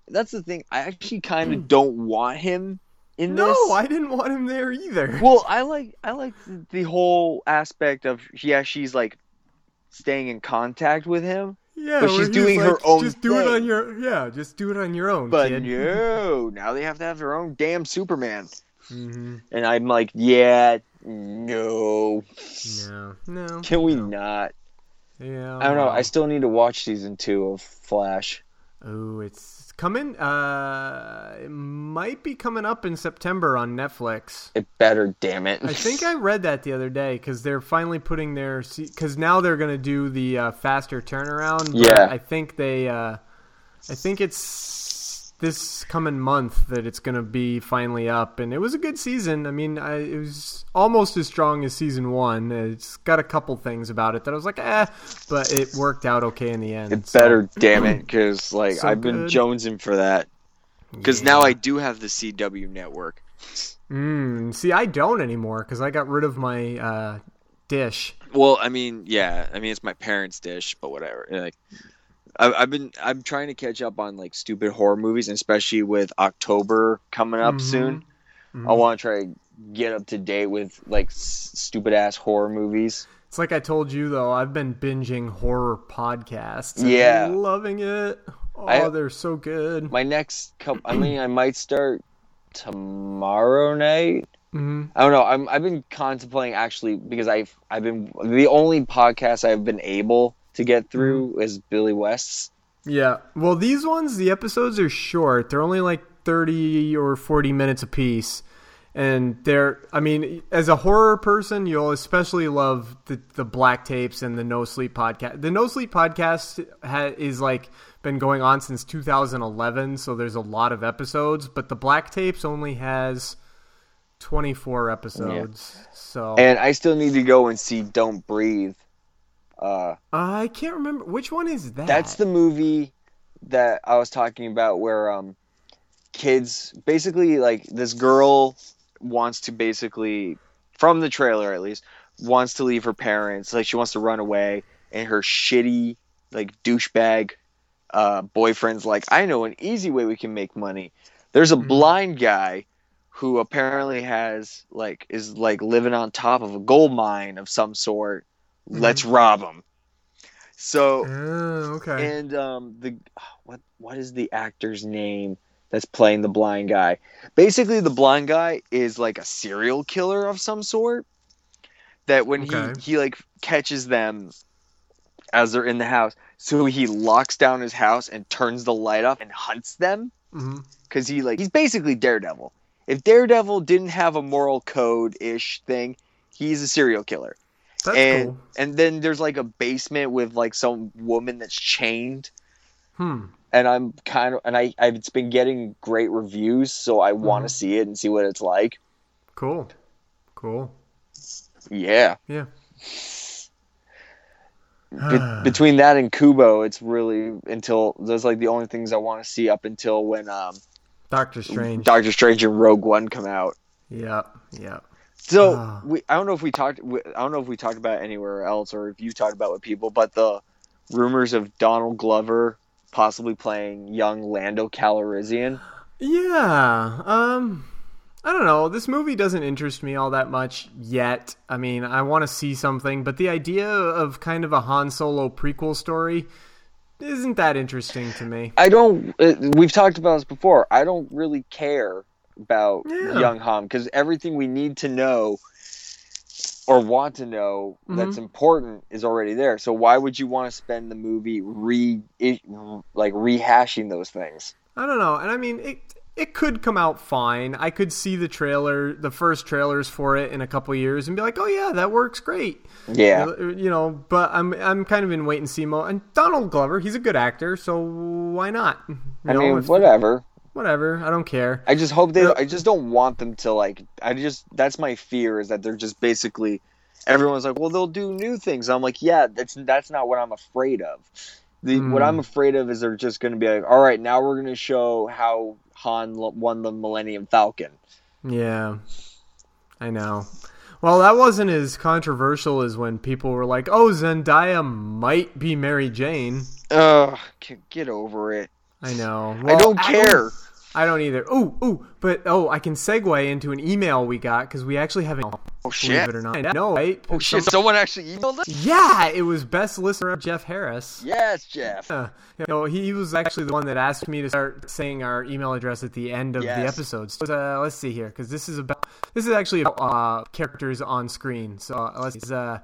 That's the thing. I actually kind of don't want him in Hmm. No, this. I didn't want him there either. Well, I like I like the, the whole aspect of yeah, she's like staying in contact with him, yeah, but she's he's doing her own Just do it on your yeah, just do it on your own, but kid. no, now they have to have their own damn Superman. hmm And I'm like, yeah, no, No, no. can we no. not? Yeah, I don't know. I still need to watch season two of Flash. Oh, it's coming. Uh, it might be coming up in September on Netflix. It better, damn it. I think I read that the other day because they're finally putting their because now they're gonna do the uh, faster turnaround. Yeah. I think they. Uh, I think it's this coming month that it's gonna be finally up, and it was a good season. I mean, I, it was almost as strong as season one. It's got a couple things about it that I was like, eh, but it worked out okay in the end. So- better, damn it, because like So I've been jonesing for that. Because now I do have the CW network. Mm, see, I don't anymore because I got rid of my uh, dish. Well, I mean, yeah, I mean it's my parents' dish, but whatever. Like, I, I've been, I'm trying to catch up on like stupid horror movies, and especially with October coming up Mhm. soon. Mhm. I want to try to get up to date with like s- stupid ass horror movies. It's like I told you though. I've been binging horror podcasts. and Yeah. loving it. Oh, I- they're so good. My next couple, I mean, I might start tomorrow night. Mhm. I don't know. I'm I've been contemplating actually because I've I've been the only podcast I've been able to get mm-hmm. through is Billy West's. Yeah. Well, these ones, the episodes are short. They're only like 30 or 40 minutes a piece. And they're, I mean, as a horror person, you'll especially love the, the Black Tapes and the No Sleep podcast. The No Sleep podcast ha- is like been going on since 2011, so there's a lot of episodes. But the Black Tapes only has 24 episodes. So And I still need to go and see Don't Breathe. Uh, I can't remember. Which one is that. that's the movie that I was talking about where um kids basically like this girl wants to basically from the trailer at least wants to leave her parents. Like she wants to run away and her shitty like douchebag uh boyfriend's like I know an easy way we can make money. There's a blind guy who apparently has like is like living on top of a gold mine of some sort let's rob him so Oh, okay. and um the what what is the actor's name that's playing the blind guy? Basically the blind guy is like a serial killer of some sort that when Okay. he he like catches them as they're in the house so he locks down his house and turns the light off and hunts them because he like he's basically daredevil. If daredevil didn't have a moral code ish thing he's a serial killer That's and cool. and then there's like a basement with like some woman that's chained Hmm. and i'm kind of and i i've it's been getting great reviews so i want to see it and see what it's like Cool. Cool. yeah Yeah. Be- between that and kubo it's really until those like the only things i want to see up until when um Doctor Strange. doctor strange and rogue one come out Yep. Yep. So Ah. we, I don't know if we talked. I don't know if we talked about it anywhere else or if you talked about it with people, but the rumors of Donald Glover possibly playing young Lando Calrissian. Yeah. Um I don't know. This movie doesn't interest me all that much yet. I mean, I want to see something, but the idea of kind of a Han Solo prequel story isn't that interesting to me. I don't. Uh, we've talked about this before. I don't really care about Yeah. young Han because everything we need to know or want to know that's Mhm. important is already there. So why would you want to spend the movie re like rehashing those things? I don't know. And I mean, it it could come out fine. I could see the trailer, the first trailers for it in a couple years and be like, "Oh yeah, that works great." Yeah. You know, but I'm I'm kind of in wait and see mode. And Donald Glover, he's a good actor, so why not? You I know, mean, whatever. Whatever. I don't care. I just hope they. I just don't want them to like. I just that's my fear is that they're just basically. Everyone's like, well, they'll do new things. I'm like, yeah, that's that's not what I'm afraid of. The what Hmm. I'm afraid of is they're just going to be like, all right, now we're going to show how Han won the Millennium Falcon. Yeah, I know. Well, that wasn't as controversial as when people were like, "Oh, Zendaya might be Mary Jane." Ugh, get over it. I know. I don't care. I don't either. Ooh, ooh, but oh, I can segue into an email we got because we actually have an. Oh shit! Believe it or not, I know, right? Oh shit! Some- Someone actually emailed us. yeah, it was best listener Jeff Harris. Yes, Jeff. Uh, you know, he was actually the one that asked me to start saying our email address at the end of the Yes. episodes. So, uh, let's see here, because this is about this is actually about uh, characters on screen. So uh, let's. Uh,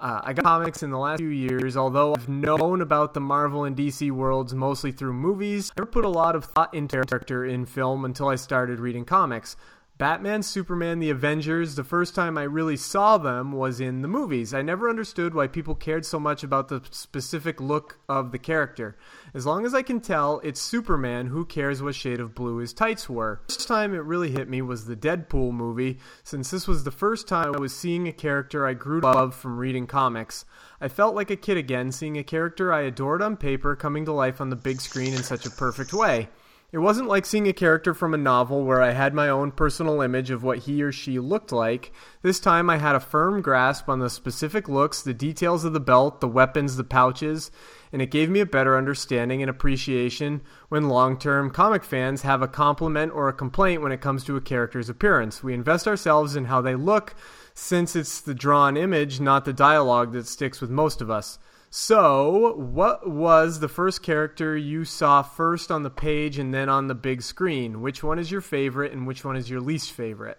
Uh, I got comics in the last few years, although I've known about the Marvel and DC worlds mostly through movies. I never put a lot of thought into character in film until I started reading comics. Batman, Superman, the Avengers, the first time I really saw them was in the movies. I never understood why people cared so much about the specific look of the character. As long as I can tell, it's Superman, who cares what shade of blue his tights were. First time it really hit me was the Deadpool movie, since this was the first time I was seeing a character I grew to love from reading comics. I felt like a kid again, seeing a character I adored on paper coming to life on the big screen in such a perfect way. It wasn't like seeing a character from a novel where I had my own personal image of what he or she looked like. This time I had a firm grasp on the specific looks, the details of the belt, the weapons, the pouches, and it gave me a better understanding and appreciation when long term comic fans have a compliment or a complaint when it comes to a character's appearance. We invest ourselves in how they look since it's the drawn image, not the dialogue, that sticks with most of us. So, what was the first character you saw first on the page and then on the big screen? Which one is your favorite and which one is your least favorite?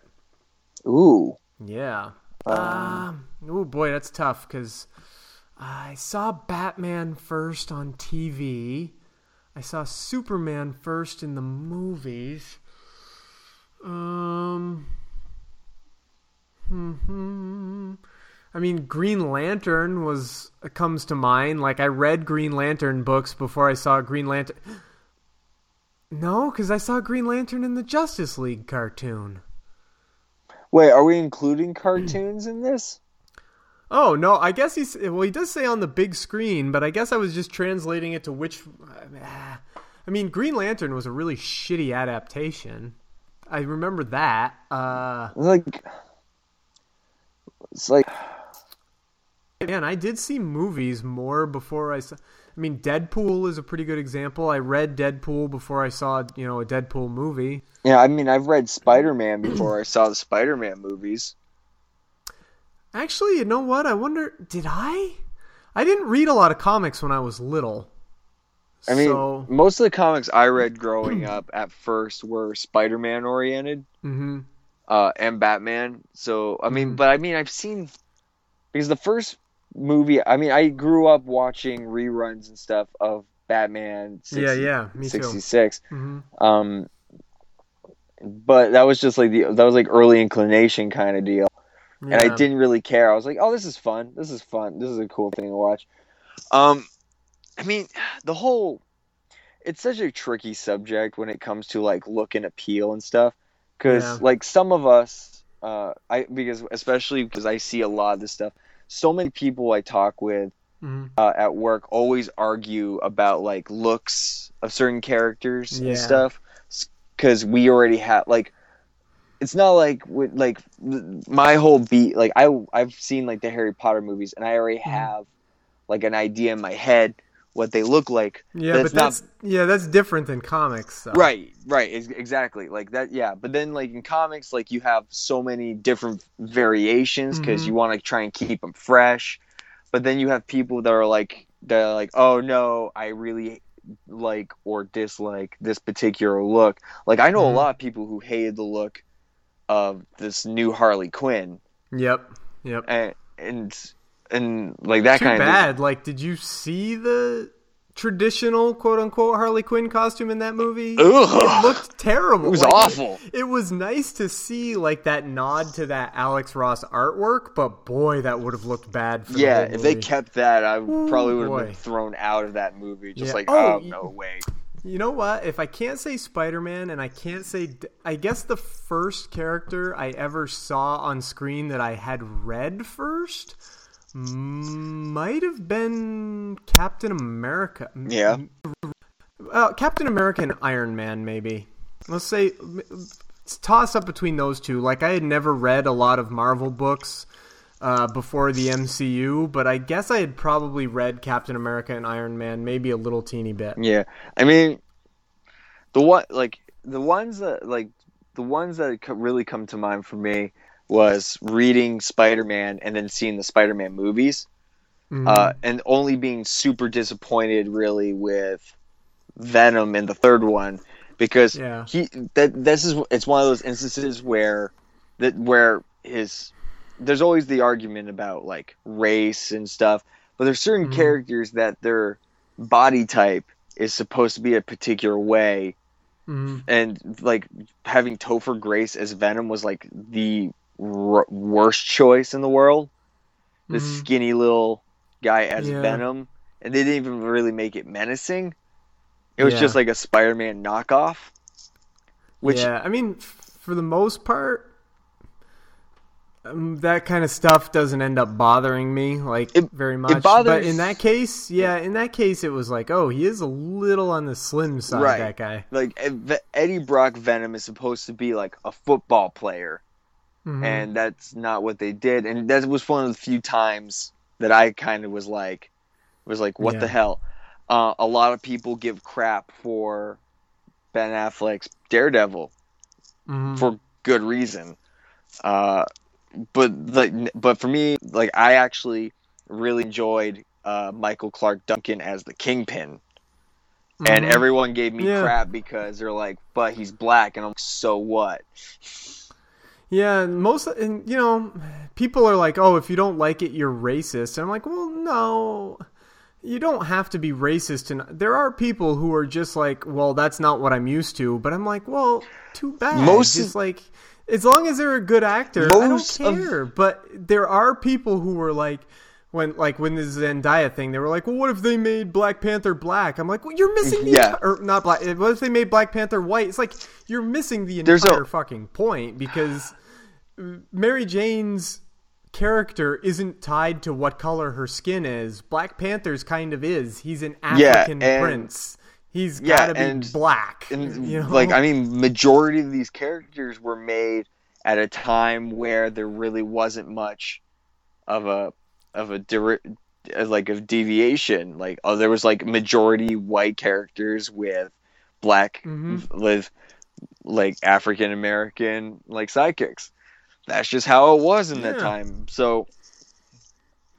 Ooh. Yeah. Um, oh boy, that's tough because I saw Batman first on TV. I saw Superman first in the movies. Um. Hmm. I mean, Green Lantern was comes to mind. Like I read Green Lantern books before I saw Green Lantern. No, because I saw Green Lantern in the Justice League cartoon. Wait, are we including cartoons in this? Oh no, I guess he's well. He does say on the big screen, but I guess I was just translating it to which. I mean, Green Lantern was a really shitty adaptation. I remember that. Uh, like, it's like, man, I did see movies more before I saw. I mean, Deadpool is a pretty good example. I read Deadpool before I saw, you know, a Deadpool movie. yeah, I mean, I've read Spider Man before I saw the Spider Man movies. Actually, you know what? I wonder, did I? I didn't read a lot of comics when I was little. I mean, So- most of the comics I read growing up at first were Spider Man oriented Mhm. uh, and Batman. So, I mean, Mhm. but I mean, I've seen because the first movie, I mean, I grew up watching reruns and stuff of Batman 60, Yeah, yeah, me too. 66. Mhm. Um, but that was just like the that was like early inclination kind of deal, and I didn't really care. I was like, oh, this is fun. This is fun. This is a cool thing to watch. Um, I mean, the whole it's such a tricky subject when it comes to like look and appeal and stuff because Yeah. like some of us uh i because especially because i see a lot of this stuff so many people i talk with Mhm. uh, at work always argue about like looks of certain characters Yeah. and stuff because we already have like it's not like with like my whole beat like i i've seen like the harry potter movies and i already Mm-hmm. have like an idea in my head what they look like Yeah, but but not that's yeah, that's different than comics. Though. Right, right, exactly. Like that, yeah. But then, like in comics, like you have so many different variations because Mhm. you want to try and keep them fresh. But then you have people that are like, they're like, oh no, I really like or dislike this particular look. Like I know Mhm. a lot of people who hated the look of this new Harley Quinn, Yep. Yep. and and and like that Too kind of bad. Like, did you see the traditional quote unquote Harley Quinn costume in that movie? Ugh. It looked terrible. It was Like, awful. It, was nice to see like that nod to that Alex Ross artwork, but boy, that would have looked bad. For Yeah, if they kept that, I Ooh, probably would have been thrown out of that movie. Just Yeah. like, Oh, oh, no way. You know what? If I can't say Spider Man and I can't say. I guess the first character I ever saw on screen that I had read first might have been Captain America. Yeah. Uh, Captain America and Iron Man, maybe. Let's say. It's toss up between those two. Like, I had never read a lot of Marvel books. Uh, before the MCU, but I guess I had probably read Captain America and Iron Man maybe a little teeny bit. Yeah, I mean, the one like the ones that like the ones that really come to mind for me was reading Spider Man and then seeing the Spider Man movies, Mhm. uh, and only being super disappointed really with Venom in the third one because Yeah. he that this is it's one of those instances where that where his there's always the argument about like race and stuff, but there's certain Mhm. characters that their body type is supposed to be a particular way, Mhm. and like having Topher Grace as Venom was like the wor- worst choice in the world. This Mhm. skinny little guy as Yeah. Venom, and they didn't even really make it menacing. It was Yeah. just like a Spider-Man knockoff. Which yeah, I mean, for the most part, um, that kind of stuff doesn't end up bothering me like very much. but bothers- in that case, yeah, in that case, it was like, oh, he is a little on the slim side. Right. That guy. like Eddie Brock Venom is supposed to be like a football player, Mhm. and that's not what they did. And that was one of the few times that I kind of was like, was like, what Yeah. the hell? Uh, a lot of people give crap for Ben Affleck's Daredevil Mhm. for good reason. Uh, but like, but for me, like I actually really enjoyed uh, Michael Clarke Duncan as the Kingpin, and Mhm. everyone gave me Yeah. crap because they're like, "But he's black," and I'm like, "So what?" Yeah, most and you know, people are like, "Oh, if you don't like it, you're racist." And I'm like, "Well, no. You don't have to be racist and there are people who are just like, "Well, that's not what I'm used to." But I'm like, "Well, too bad." Most just like as long as they're a good actor, I don't Most of- care. But there are people who were like when like when this Zendaya thing, they were like, "Well, what if they made Black Panther black?" I'm like, "Well, you're missing the Yeah. or not black. What if they made Black Panther white?" It's like you're missing the There's a- entire fucking point because Mary Jane's character isn't tied to what color her skin is. Black Panther's kind of is. He's an Yeah, African and- prince. He's Yeah, got to be and- black. And you know? like, I mean, majority of these characters were made at a time where there really wasn't much of a of a deri- uh, like of deviation. Like, oh, there was like majority white characters with black Mhm. with like African American like sidekicks. That's just how it was in that Yeah. time. So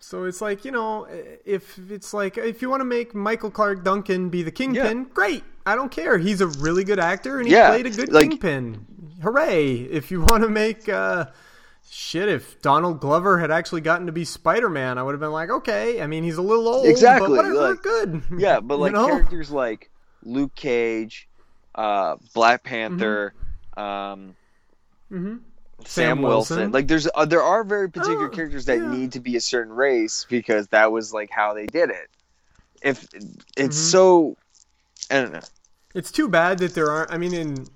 So it's like, you know, if it's like if you want to make Michael Clarke Duncan be the Kingpin, great. I don't care. He's a really good actor and he Yeah, played a good like- Kingpin. Hooray. If you want to make uh shit, if Donald Glover had actually gotten to be Spider-Man, I would have been like, okay. I mean, he's a little old, Exactly, but whatever, like- good. Yeah, but You like know? characters like Luke Cage, uh, Black Panther, um, Mhm. Sam, Sam Wilson. Wilson. Like there's uh, there are very particular Oh, characters that yeah. need to be a certain race because that was like how they did it. If it's Mhm. so, I don't know. It's too bad that there aren't. I mean, in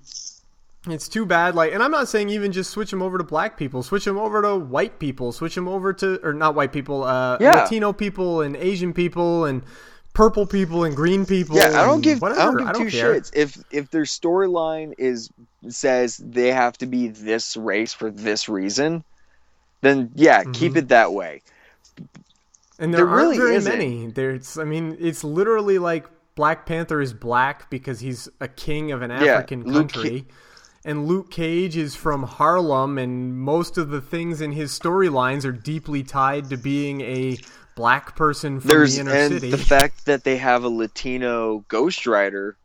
it's too bad. Like, and I'm not saying even just switch them over to black people. Switch them over to white people. Switch them over to or not white people. Uh, Yeah. Latino people and Asian people and purple people and green people. Yeah, I don't give whatever. I don't give two care. shits if if their storyline is says they have to be this race for this reason. Then yeah, keep Mhm. it that way. And there, There aren't really very isn't. many. There's, I mean, it's literally like Black Panther is black because he's a king of an Yeah, African Luke country. and Luke Cage is from Harlem, and most of the things in his storylines are deeply tied to being a black person from There's the inner and city. the fact that they have a Latino Ghost Rider,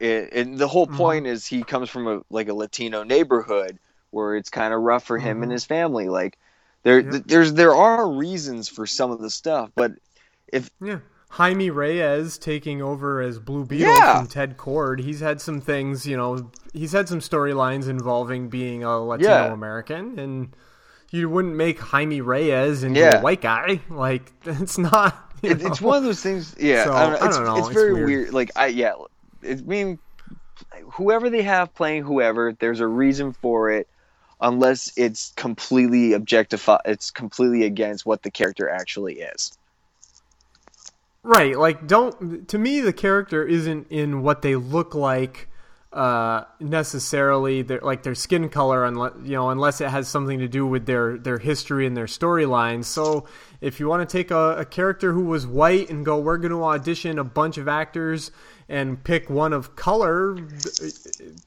it, and the whole Mm-hmm. point is he comes from a like a Latino neighborhood where it's kind of rough for him and Mhm. his family. Like there, Yeah. there's there are reasons for some of the stuff, but if yeah. Jaime Reyes taking over as Blue Beetle Yeah. from Ted Kord. He's had some things, you know, he's had some storylines involving being a Latino. American, and you wouldn't make Jaime Reyes into Yeah. a white guy. Like, it's not. it, it's one of those things. Yeah, So, I don't know. I It's, don't know, it's it's very weird. weird. Like I yeah, it I mean whoever they have playing whoever, there's a reason for it. Unless it's completely objectified, it's completely against what the character actually is. Right, like don't to me the character isn't in what they look like uh necessarily their like their skin color unless you know unless it has something to do with their their history and their storyline So if you want to take a, a character who was white and go we're going to audition a bunch of actors and pick one of color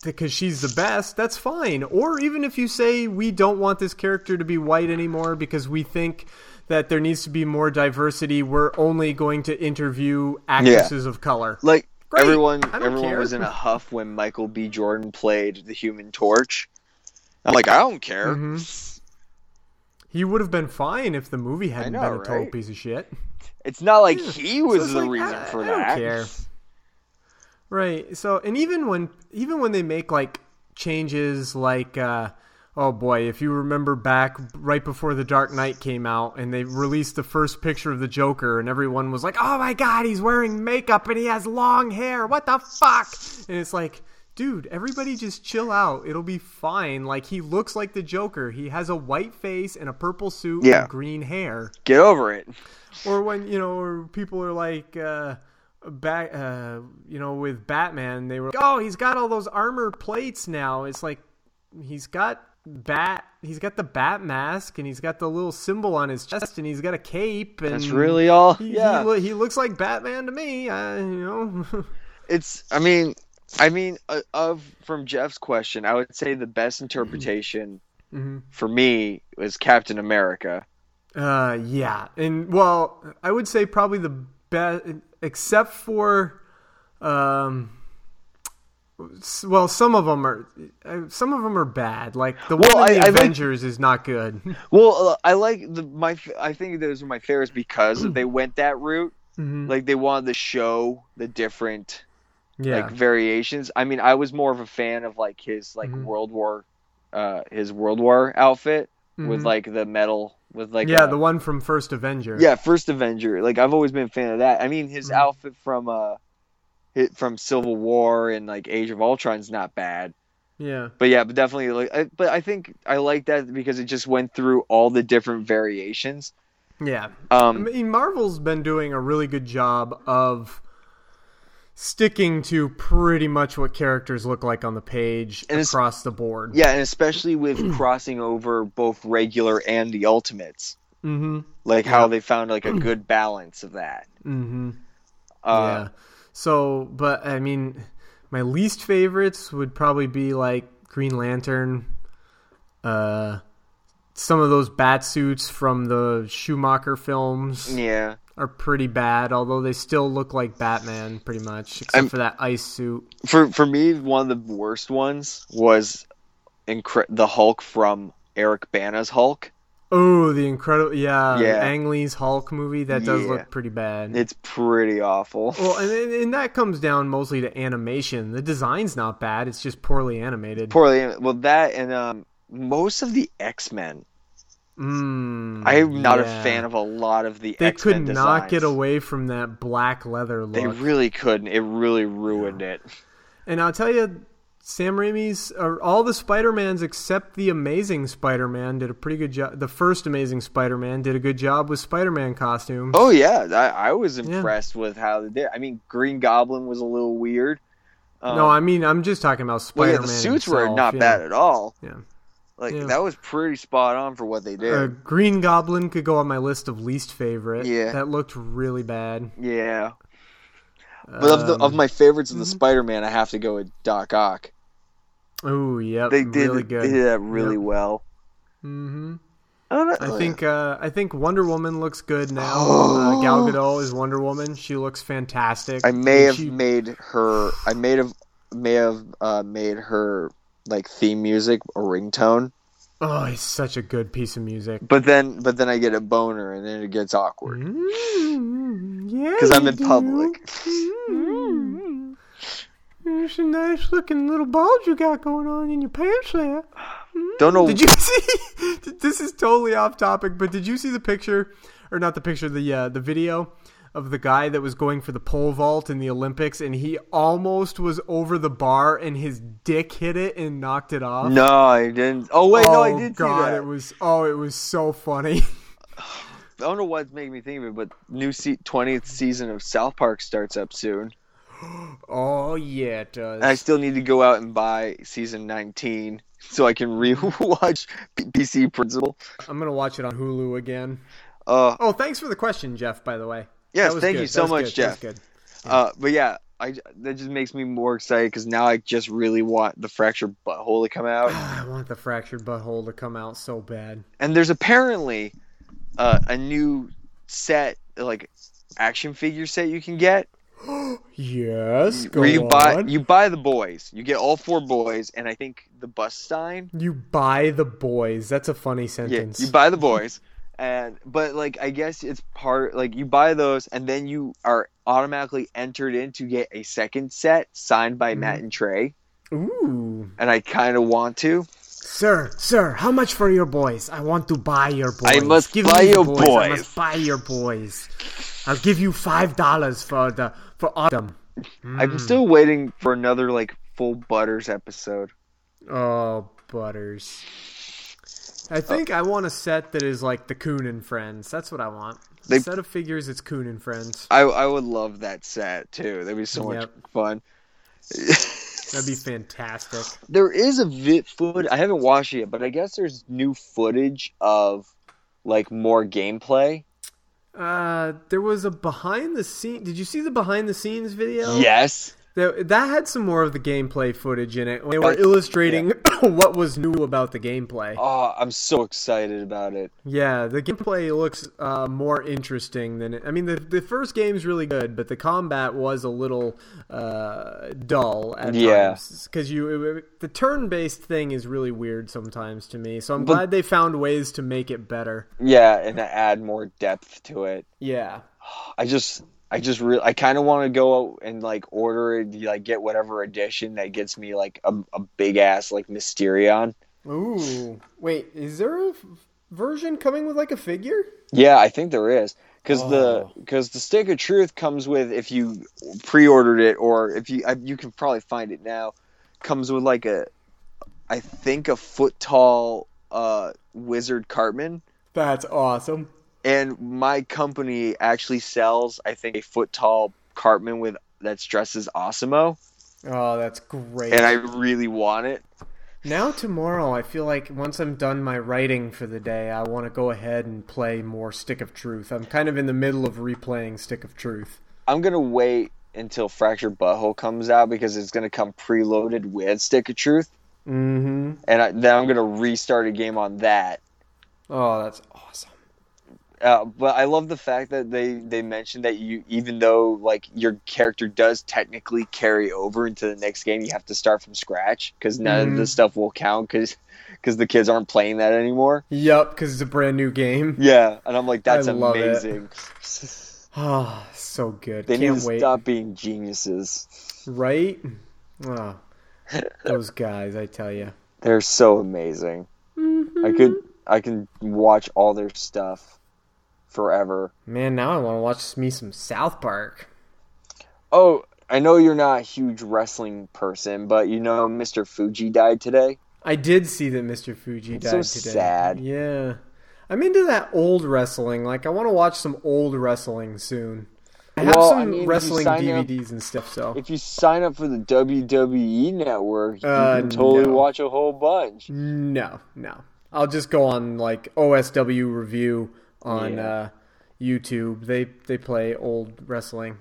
because she's the best, that's fine. Or even if you say we don't want this character to be white anymore because we think that there needs to be more diversity, we're only going to interview actresses of color. Like Great. everyone, everyone care. was in a huff when Michael B. Jordan played the Human Torch. I'm like, I don't care. Mhm. He would have been fine if the movie hadn't know, been a total right? piece of shit. It's not like he was it's the like, reason I- for I that. Right. So, and even when even when they make like changes, like uh, oh boy, if you remember back right before the Dark Knight came out, and they released the first picture of the Joker, and everyone was like, "Oh my God, he's wearing makeup and he has long hair. What the fuck?" And it's like. Dude, everybody just chill out. It'll be fine. Like he looks like the Joker. He has a white face and a purple suit Yeah. and green hair Get over it. or when you know or people are like uh back uh you know with batman they were like, oh he's got all those armor plates now it's like he's got bat he's got the bat mask and he's got the little symbol on his chest and he's got a cape and That's really all- he, yeah. he, he looks like batman to me uh, you know It's. I mean. I mean, uh, of from Jeff's question, I would say the best interpretation Mhm. for me was Captain America. Uh, yeah, and well, I would say probably the best, except for, um, well, some of them are, uh, some of them are bad. Like the Well, one in the I- I like- Avengers is not good. Well, uh, I like the my. i think those are my favorites because they went that route. Mhm. Like they wanted to show the different yeah, like variations. I mean, I was more of a fan of like his like Mhm. World War, uh, his World War outfit with Mhm. like the metal with like yeah, uh, the one from First Avenger. yeah first Avenger. Like I've always been a fan of that. I mean, his Mhm. outfit from uh, hit from Civil War and like Age of Ultron's not bad. yeah, But yeah, but definitely like. I, but I think I like that because it just went through all the different variations. yeah. Um I mean, Marvel's been doing a really good job of sticking to pretty much what characters look like on the page And across the board. yeah, and especially with crossing over both regular and the ultimates. Mm-hmm. like how they found like a good balance of that. Mm-hmm. Uh, yeah. So, but I mean, my least favorites would probably be like Green Lantern, uh, some of those bat suits from the Schumacher films yeah. Are pretty bad, although they still look like Batman pretty much, except I'm- for that ice suit. For for me, one of the worst ones was incre- the Hulk from Eric Bana's Hulk. Oh, the incredible, yeah, Yeah. Ang Lee's Hulk movie that does Yeah. look pretty bad. It's pretty awful. well, and, and that comes down mostly to animation. The design's not bad; it's just poorly animated. Poorly. Well, that and um, most of the X Men. Mm, I'm not yeah. a fan of a lot of the They X could Men not get away from that black leather look. They really couldn't. It really ruined it. and I'll tell you, Sam Raimi's, or all the Spider Mans except the Amazing Spider Man did a pretty good job. The first Amazing Spider Man did a good job with Spider Man costumes. Oh yeah, I, I was impressed with how they did. I mean, Green Goblin was a little weird. Um, no, I mean I'm just talking about well, Spider yeah, Man. the suits were not bad at all. Yeah. Like Yeah. that was pretty spot on for what they did. Uh, Green Goblin could go on my list of least favorite. Yeah. that looked really bad. yeah. But of the of Um, my favorites of the mhm. Spider-Man, I have to go with Doc Ock. Oh, yeah, They did really good. they did that really Yep. well. hmm I, don't know, I think uh, I think Wonder Woman looks good now. uh, Gal Gadot is Wonder Woman. She looks fantastic. I may And have she- made her. I may have may have uh, made her like theme music a ringtone. Oh, it's such a good piece of music. But then, but then I get a boner, and then it gets awkward Mm, yeah, because I'm in do. public. Mm. There's a nice looking little bulge you got going on in your pants there. Don't know. Did you see? this is totally off topic, but did you see the picture, or not the picture, the uh, the video of the guy that was going for the pole vault in the Olympics, and he almost was over the bar, and his dick hit it and knocked it off. No, I didn't. Oh wait, no, I Oh, did God, see that. it was oh, it was so funny. I don't know what's making me think of it, but new 20th season of South Park starts up soon. oh yeah, it does. And I still need to go out and buy season 19 so I can rewatch PC Principal. I'm gonna watch it on Hulu again. Uh, Oh, thanks for the question, Jeff. By the way. Yes, thank good. you so much, good. Jeff. good. Uh, but yeah, I that just makes me more excited because now I just really want the fractured butthole to come out. I want the fractured butthole to come out so bad. and there's apparently uh, a new set, like action figure set you can get. Yes, go where you buy you buy the boys. You get all four boys, and I think the bus sign. You buy the boys. That's a funny Yeah, sentence. you buy the boys, and but like I guess it's part like you buy those, and then you are automatically entered in to get a second set signed by Matt Mm-hmm. and Trey, Ooh. and I kind of want to. Sir, sir, how much for your boys? I want to buy your boys. I must Give buy your boys. I must buy your boys. I'll give you five dollars for the for autumn. I'm still waiting for another like full Butters episode. Oh, Butters. I think I want a set that is like the Coon and Friends. That's what I want. They- set of figures. It's Coon and Friends. I I would love that set too. That'd be so much fun. That'd be fantastic. There is a vid foot. I haven't watched it yet, but I guess there's new footage of like more gameplay. Uh, there was a behind the scene. Did you see the behind the scenes video? Yes. That, that had some more of the gameplay footage in it. When they were illustrating what was new about the gameplay. Oh, I'm so excited about it. Yeah, the gameplay looks uh, more interesting than it. I mean, the the first game's really good, but the combat was a little uh, dull at Yeah. times because you the turn based thing is really weird sometimes to me. So I'm But- glad they found ways to make it better. Yeah, and to add more depth to it. Yeah. I just I just really I kind of want to go out and like order it, like get whatever edition that gets me like a, a big ass like Mysterion. Ooh, wait, is there a version coming with like a figure? Yeah, I think there is because Oh. the because the stick of truth comes with if you pre-ordered it or if you I, you can probably find it now comes with like a I think a foot tall uh wizard Cartman That's awesome. And my company actually sells I think a foot tall Cartman with that's dressed as Osimo Oh, that's great. and I really want it. Now tomorrow, I feel like once I'm done my writing for the day, I want to go ahead and play more Stick of Truth. I'm kind of in the middle of replaying Stick of Truth. I'm gonna wait until Fractured But Whole comes out because it's gonna come preloaded with Stick of Truth, Mm-hmm. and I, then I'm gonna restart a game on that. Oh, that's awesome. Uh, but I love the fact that they they mentioned that you even though like your character does technically carry over into the next game, you have to start from scratch because none of Mhm. the stuff will count because because the kids aren't playing that anymore. Yep, because it's a brand new game. Yeah, and I'm like, that's I love it. amazing. Oh, so good. They need Can't to wait. stop being geniuses. Right? Oh, those guys, I tell you. They're so amazing. I could I can watch all their stuff forever. Man, now I want to watch me some South Park. Oh, I know you're not a huge wrestling person, but you know Mr. Fuji died today. I did see that Mr. Fuji It's so died today. sad. Yeah. I'm into that old wrestling. Like, I want to watch some old wrestling soon. I have Well, some I mean, wrestling sign up- DVDs and stuff, so. If you sign up for the WWE network, you Uh, can totally no. watch a whole bunch. No, no. I'll just go on, like, OSW review on Yeah. uh, YouTube. They they play old wrestling.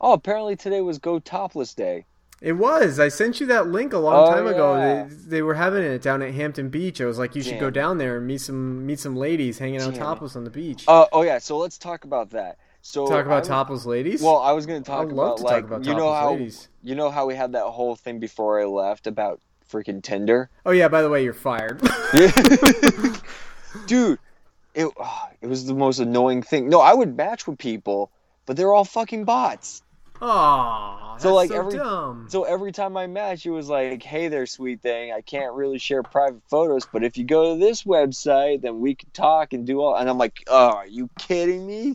Oh, apparently today was Go Topless Day. It was. I sent you that link a long Oh, time ago. yeah. They, they were having it down at Hampton Beach. I was like, you should go down there and meet some meet some ladies hanging out Damn topless on the beach. Uh, oh yeah, so let's talk about that. So Talk about I- topless ladies. Well, I was going to talk about like talk about you know how ladies. you know how we had that whole thing before I left about freaking Tinder. Oh yeah, by the way, you're fired. Dude, it ah, it was the most annoying thing. No, I would match with people, but they're all fucking bots. Aw, So like so every dumb. so every time I match, it was like, "Hey there, sweet thing. I can't really share private photos, but if you go to this website, then we can talk and do all." And I'm like, "Oh, are you kidding me?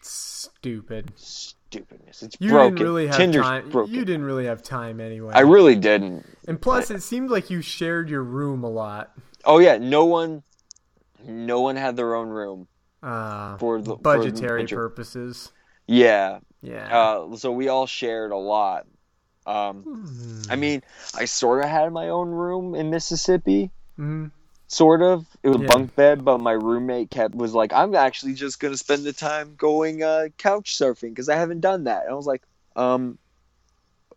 Stupid. Stupidness. It's You broken. didn't really have Tinder's time. broken. You didn't really have time anyway. I really didn't. And plus, it seemed like you shared your room a lot. Oh yeah, no one, no one had their own room. Uh, For the- for the budgetary purposes. Yeah. Yeah. Uh, so we all shared a lot. Um, Hmm. I mean, I sort of had my own room in Mississippi. Mhm. Sort of. It was Yeah. a bunk bed, but my roommate kept was like, "I'm actually just gonna spend the time going uh, couch surfing because I haven't done that." And I was like, "Um,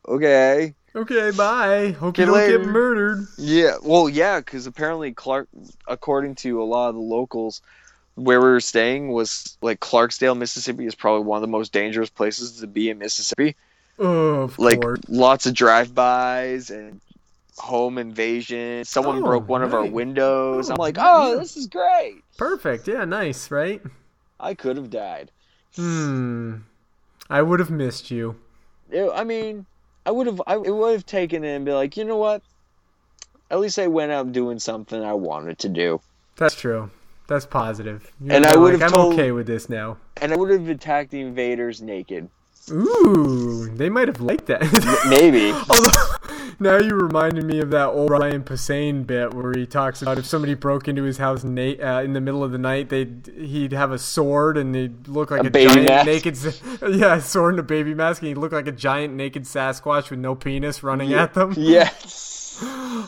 okay." Okay, bye. Hope Okay, you don't later. get murdered. Yeah, well, yeah, because apparently Clark, according to a lot of the locals, where we were staying was like Clarksdale, Mississippi, is probably one of the most dangerous places to be in Mississippi Oh, of like course. lots of drive-bys and home invasion. Someone Oh, broke one of our windows. I'm Oh, like, yeah. oh, this is great. Perfect. Yeah, nice, right? I could have died. Hmm. I would have missed you. It- I mean, I would have. I it would have taken it and be like, you know what? At least I went out doing something I wanted to do, That's true. That's positive. You're And I like, would've I'm told- okay with this now. and I would have attacked the invaders naked. Ooh, they might have liked that. Maybe. Although, now you reminded me of that old Brian Posehn bit where he talks about if somebody broke into his house na- uh, in the middle of the night, they'd he'd have a sword and he'd look like A a, baby giant mask. naked, yeah, a sword and a baby mask, and he'd look like a giant naked Sasquatch with no penis running at them. Yes.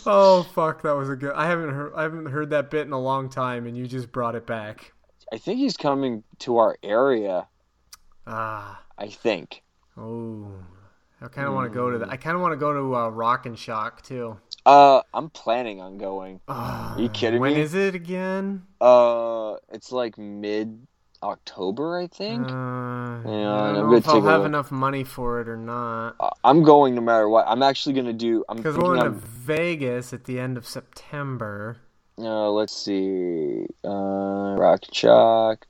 Oh fuck, that was a good. I haven't heard I haven't heard that bit in a long time, and you just brought it back. I think he's coming to our area. Ah, I think. oh, I kind of want to go to that. I kind of want to go to uh, Rock and Shock too. Uh, I'm planning on going. Are you kidding When me? is it again? Uh, it's like mid October, I think. Uh, Yeah, I I'm don't know if I'll a have enough money for it or not. Uh, I'm going no matter what. I'm actually gonna do. I'm Because we're going to Vegas at the end of September. Uh, let's see. Uh, Rock Chalk.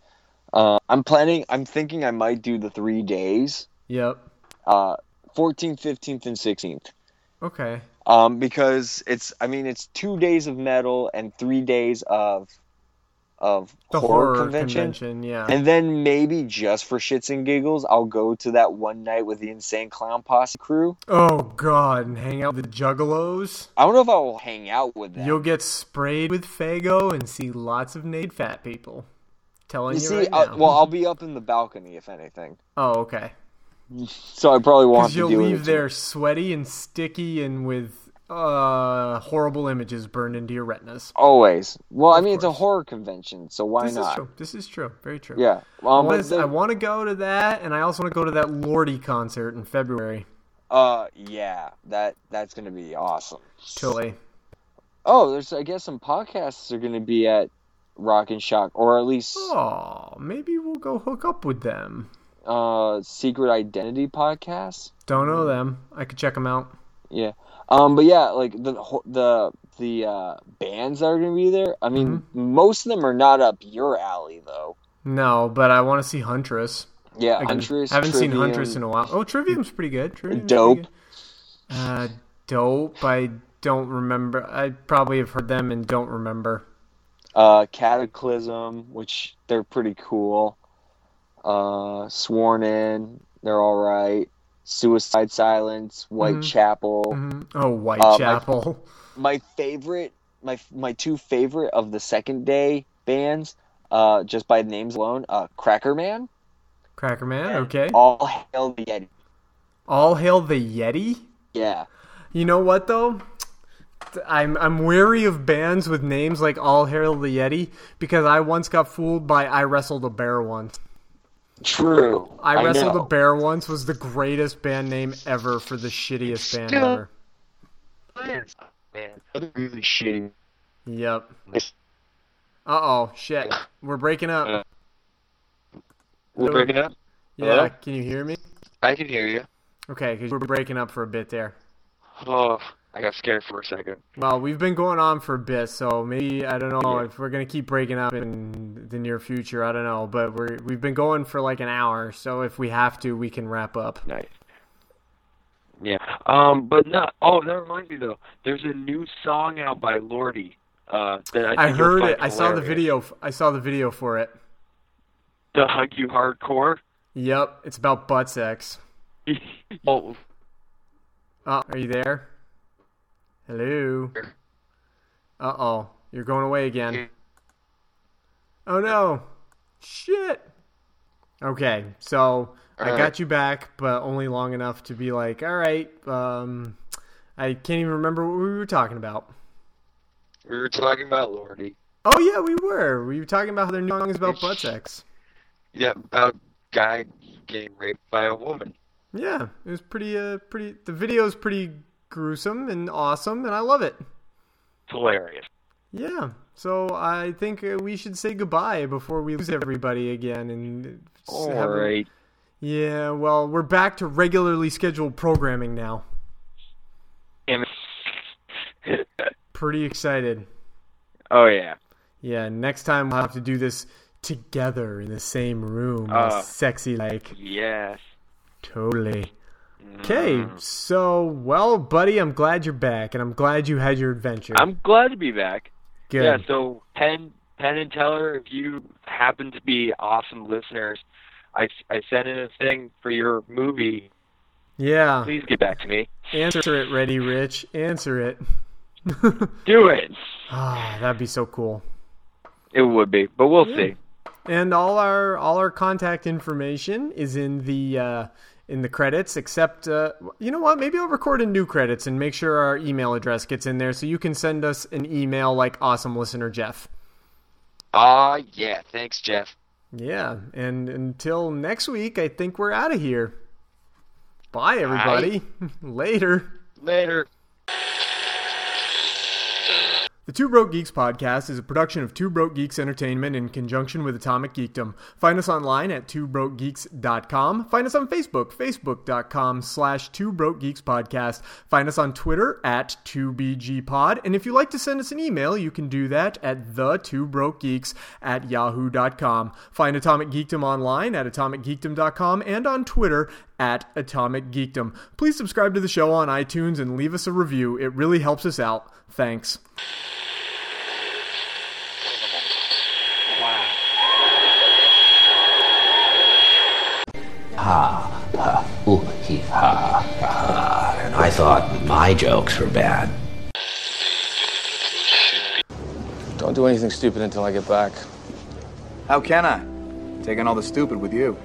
Uh, I'm planning. I'm thinking I might do the three days. Yep. Uh, 14th, 15th, and 16th. Okay. Um, because it's. I mean, it's two days of metal and three days of of The horror, horror, convention. convention. yeah. And then maybe just for shits and giggles, I'll go to that one night with the Insane Clown Posse crew. oh god, and hang out with the Juggalos. I don't know if I will hang out with them. You'll get sprayed with Faygo and see lots of naked fat people. Telling You you, see, right I'll- now. well, I'll be up in the balcony if anything, oh, okay. So I probably won't you'll leave there sweaty and sticky and with uh horrible images burned into your retinas. Always. Well, I mean, it's a horror convention, so why this is not? true. This is true. Very true. Yeah. I Um, the- I want to go to that, and I also want to go to that Lordi concert in February. uh, yeah, that that's gonna be awesome. Totally. Oh, there's I guess some podcasts are gonna be at Rock and Shock, or at least Oh, maybe we'll go hook up with them. Uh, Secret Identity podcast. Don't know them. I could check them out. Yeah. Um, but yeah, like the the the uh, bands that are gonna be there. I mean, Mm-hmm. most of them are not up your alley though. No, but I want to see Huntress. Yeah, Again, Huntress. haven't seen Huntress in a while. Oh, Trivium's pretty good. Trivium's Dope. pretty good. Uh, dope. I don't remember. I probably have heard them and don't remember. uh, Kataklysm, which they're pretty cool. Uh, Sworn In, they're all right. Suicide Silence, Whitechapel. Mhm. Oh, Uh, my- Whitechapel. My favorite, my my two favorite of the second day bands, uh, just by names alone, uh, Cracker Man. Cracker Man. Okay. All hail the Yeti. All hail the Yeti. Yeah. You know what though? I'm I'm wary of bands with names like All Hail the Yeti because I once got fooled by I Wrestled a Bear Once. True. I, Wrestled know. a Bear Once was the greatest band name ever for the shittiest band Still- ever. Man, really shitty. Yep. Uh oh, shit. We're breaking up. We're breaking up? Yeah, Hello? can you hear me? I can hear you. Okay, because we're breaking up for a bit there. Oh, I got scared for a second. Well, we've been going on for a bit, so maybe I don't know if we're gonna keep breaking up in the near future. I don't know, but we're we've been going for like an hour, so if we have to, we can wrap up. Nice. Yeah. Um, but not. Oh, that reminds me though. There's a new song out by Lordi. Uh, that I, I, heard it. I saw the video. I saw the video for it. The Hug You Hardcore. Yep, it's about butt sex. oh, Oh, are you there? Hello. Uh oh, you're going away again. Oh no, shit. Okay, so I Alright. got you back, but only long enough to be like, all right. Um, I can't even remember what we were talking about. we were talking about Lordi. Oh yeah, we were. We were talking about how their new song is about butt sex. Yeah, about guy getting raped by a woman. Yeah, it was pretty. Uh, pretty. The video is pretty gruesome and awesome, and I love it. It's hilarious. Yeah. So I think uh, we should say goodbye before we lose everybody again. And All have a- Yeah, well, we're back to regularly scheduled programming now. Pretty excited. oh yeah. Yeah, next time we'll have to do this together in the same room. Uh, sexy like. Yes. Totally. Okay, so, well, buddy, I'm glad you're back, and I'm glad you had your adventure. I'm glad to be back. Good. Yeah, so Penn, Penn and Teller, if you happen to be awesome listeners, I, I sent in a thing for your movie. Yeah. Please get back to me. Answer it, Ready Rich. Answer it. Do it. Ah, that'd be so cool. It would be, but we'll Yeah. see. And all our all our contact information is in the uh, in the credits. Except, uh, you know what? Maybe I'll record a new credits and make sure our email address gets in there, so you can send us an email like awesome listener Jeff. Ah, yeah. Thanks, Jeff. Yeah, and until next week, I think we're out of here. Bye, everybody. Later. Later. The Two Broke Geeks podcast is a production of Two Broke Geeks Entertainment in conjunction with Atomic Geekdom. Find us online at twobrokegeeks.com. Find us on Facebook, facebook.com slash Two Broke Geeks Podcast. Find us on Twitter at 2BGPod. And if you'd like to send us an email, you can do that at the Two Broke Geeks at yahoo.com. Find Atomic Geekdom online at atomicgeekdom.com and on Twitter at Atomic Geekdom. Please subscribe to the show on iTunes and leave us a review. It really helps us out. Thanks. Ha, ha, ooh, hee, ha, ha. And I thought my jokes were bad. Don't do anything stupid until I get back. How can I? Taking all the stupid with you.